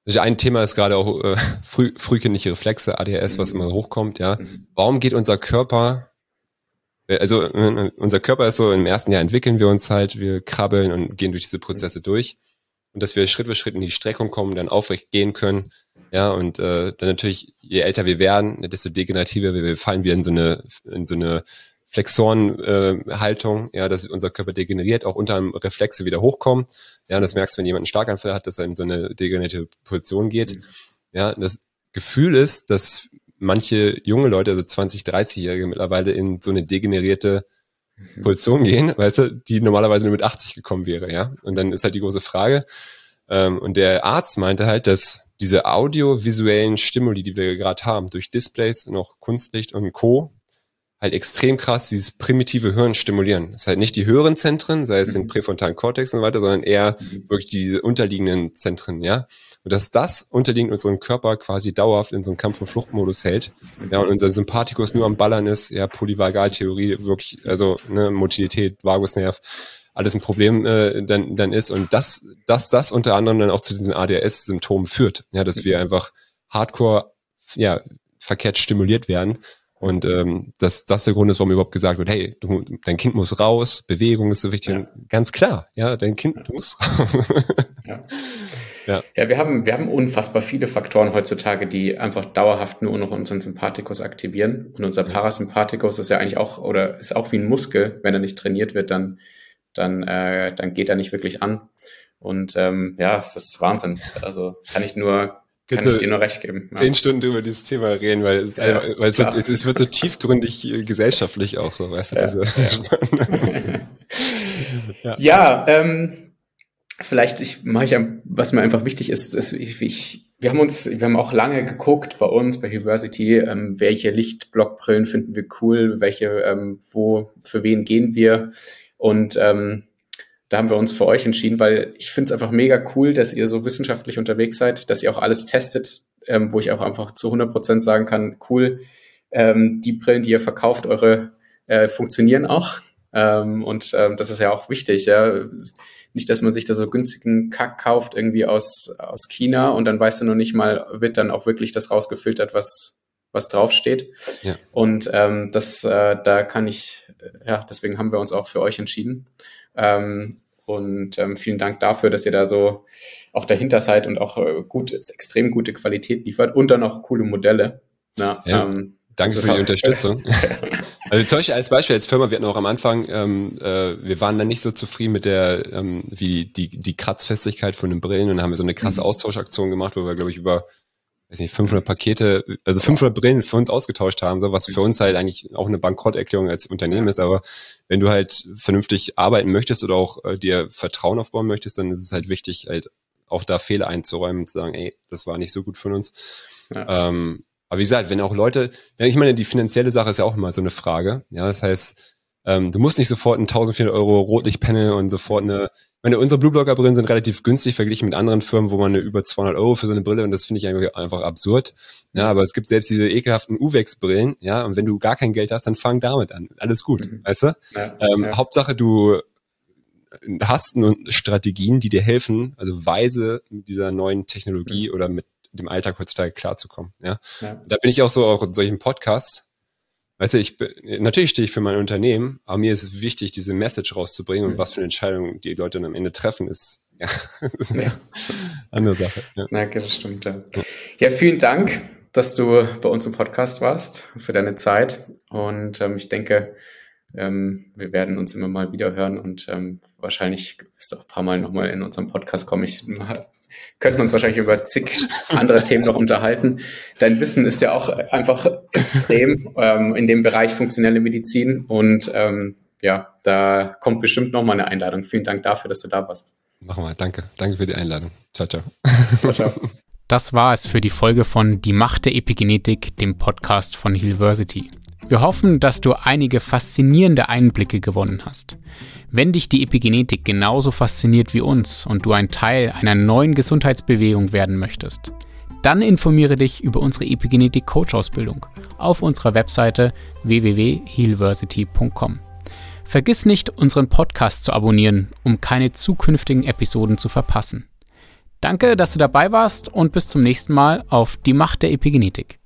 also ein Thema ist gerade auch äh, früh, frühkindliche Reflexe, ADHS, mhm. was immer hochkommt, ja. Mhm. Warum geht unser Körper, äh, also äh, unser Körper ist so, im ersten Jahr entwickeln wir uns halt, wir krabbeln und gehen durch diese Prozesse mhm. durch. Und dass wir Schritt für Schritt in die Streckung kommen, dann aufrecht gehen können, ja, und äh, dann natürlich, je älter wir werden, desto degenerativer wir fallen wir in so eine, in so eine Flexorenhaltung, äh, ja, dass unser Körper degeneriert, auch unter einem Reflexe wieder hochkommen. Ja, und das merkst du, wenn jemand einen Starkanfall hat, dass er in so eine degenerierte Position geht. Mhm. Ja, das Gefühl ist, dass manche junge Leute, also 20, 30-Jährige mittlerweile in so eine degenerierte. Position gehen, weißt du, die normalerweise nur mit 80 gekommen wäre, ja. Und dann ist halt die große Frage, ähm, und der Arzt meinte halt, dass diese audiovisuellen Stimuli, die wir gerade haben, durch Displays, noch Kunstlicht und Co., halt extrem krass dieses primitive Hirn stimulieren. Das ist halt nicht die höheren Zentren, sei es mhm. den präfrontalen Kortex und so weiter, sondern eher mhm. wirklich diese unterliegenden Zentren, ja. Und dass das unterliegend unseren Körper quasi dauerhaft in so einem Kampf- und Fluchtmodus hält, mhm. ja, und unser Sympathikus nur am Ballern ist, ja, Polyvagaltheorie, wirklich, also, ne, Motilität, Vagusnerv, alles ein Problem äh, dann, dann ist und dass, dass das unter anderem dann auch zu diesen ADS-Symptomen führt, ja, dass wir mhm. einfach hardcore, ja, verkehrt stimuliert werden und ähm, dass das der Grund ist, warum überhaupt gesagt wird, hey, du, dein Kind muss raus, Bewegung ist so wichtig. Ja. ganz klar, ja, dein Kind ja. muss raus. ja. <laughs> Ja. ja, wir haben, wir haben unfassbar viele Faktoren heutzutage, die einfach dauerhaft nur noch unseren Sympathikus aktivieren. Und unser Parasympathikus ist ja eigentlich auch, oder ist auch wie ein Muskel. Wenn er nicht trainiert wird, dann, dann, äh, dann geht er nicht wirklich an. Und ähm, ja, es ist Wahnsinn. Also kann ich nur kann ich dir nur recht geben. Zehn ja. Stunden über dieses Thema reden, weil es, ja, weil es, so, es, es, wird so tiefgründig äh, gesellschaftlich auch so, weißt du? Ja, diese, <laughs> ja ähm, vielleicht ich mache ich, was mir einfach wichtig ist, ist ich, ich, wir haben uns, wir haben auch lange geguckt bei uns bei University, ähm, welche Lichtblockbrillen finden wir cool, welche, ähm, wo, für wen gehen wir und ähm, da haben wir uns für euch entschieden, weil ich finde es einfach mega cool, dass ihr so wissenschaftlich unterwegs seid, dass ihr auch alles testet, ähm, wo ich auch einfach zu 100 Prozent sagen kann, cool, ähm, die Brillen, die ihr verkauft, eure äh, funktionieren auch. Ähm, und ähm, das ist ja auch wichtig, ja. Nicht, dass man sich da so günstigen Kack kauft, irgendwie aus, aus China und dann weißt du noch nicht mal, wird dann auch wirklich das rausgefiltert, was, was draufsteht. Ja. Und ähm, das, äh, da kann ich, ja, deswegen haben wir uns auch für euch entschieden. Ähm, und ähm, vielen Dank dafür, dass ihr da so auch dahinter seid und auch äh, gut, extrem gute Qualität liefert und dann auch coole Modelle. Na, ja. ähm, Danke für die Unterstützung. <laughs> also zum Beispiel als Beispiel als Firma, wir hatten auch am Anfang, ähm, äh, wir waren dann nicht so zufrieden mit der, ähm, wie die, die Kratzfestigkeit von den Brillen und dann haben wir so eine krasse mhm. Austauschaktion gemacht, wo wir, glaube ich, über weiß nicht, 500 Pakete, also 500 Brillen für uns ausgetauscht haben, so was für uns halt eigentlich auch eine Bankrotterklärung als Unternehmen ist. Aber wenn du halt vernünftig arbeiten möchtest oder auch äh, dir Vertrauen aufbauen möchtest, dann ist es halt wichtig, halt auch da Fehler einzuräumen und zu sagen, ey, das war nicht so gut von uns. Ja. Ähm, aber wie gesagt, wenn auch Leute, ja, ich meine, die finanzielle Sache ist ja auch immer so eine Frage. Ja, das heißt, ähm, du musst nicht sofort ein 1400 Euro Rotlichtpanel und sofort eine meine, unsere Blueblocker-Brillen sind relativ günstig verglichen mit anderen Firmen, wo man eine über 200 Euro für so eine Brille und das finde ich einfach, absurd. Ja, aber es gibt selbst diese ekelhaften Uwex-Brillen, ja, und wenn du gar kein Geld hast, dann fang damit an. Alles gut, mhm. weißt du? Ja, ähm, ja. Hauptsache du hast und Strategien, die dir helfen, also weise mit dieser neuen Technologie mhm. oder mit dem Alltag heutzutage klarzukommen. Ja? ja. Da bin ich auch so auch in solchen Podcasts. Weißt du, ich bin, natürlich stehe ich für mein Unternehmen, aber mir ist es wichtig, diese Message rauszubringen und was für eine Entscheidung die Leute dann am Ende treffen, ist <laughs> ja, ist eine ja. andere Sache. Ja. Na, das stimmt. Ja. ja, vielen Dank, dass du bei uns im Podcast warst, für deine Zeit. Und ähm, ich denke, ähm, wir werden uns immer mal wieder hören und ähm, wahrscheinlich wirst du auch ein paar Mal nochmal in unserem Podcast kommen. Ich könnten uns wahrscheinlich über zig andere Themen noch unterhalten. Dein Wissen ist ja auch einfach extrem ähm, in dem Bereich funktionelle Medizin und ähm, ja, da kommt bestimmt nochmal eine Einladung. Vielen Dank dafür, dass du da warst. Machen wir. Danke. Danke für die Einladung. Ciao, ciao. ciao, ciao. Das war es für die Folge von Die Macht der Epigenetik, dem Podcast von Hillversity. Wir hoffen, dass du einige faszinierende Einblicke gewonnen hast. Wenn dich die Epigenetik genauso fasziniert wie uns und du ein Teil einer neuen Gesundheitsbewegung werden möchtest, dann informiere dich über unsere Epigenetik Coach Ausbildung auf unserer Webseite www.healversity.com. Vergiss nicht, unseren Podcast zu abonnieren, um keine zukünftigen Episoden zu verpassen. Danke, dass du dabei warst und bis zum nächsten Mal auf die Macht der Epigenetik.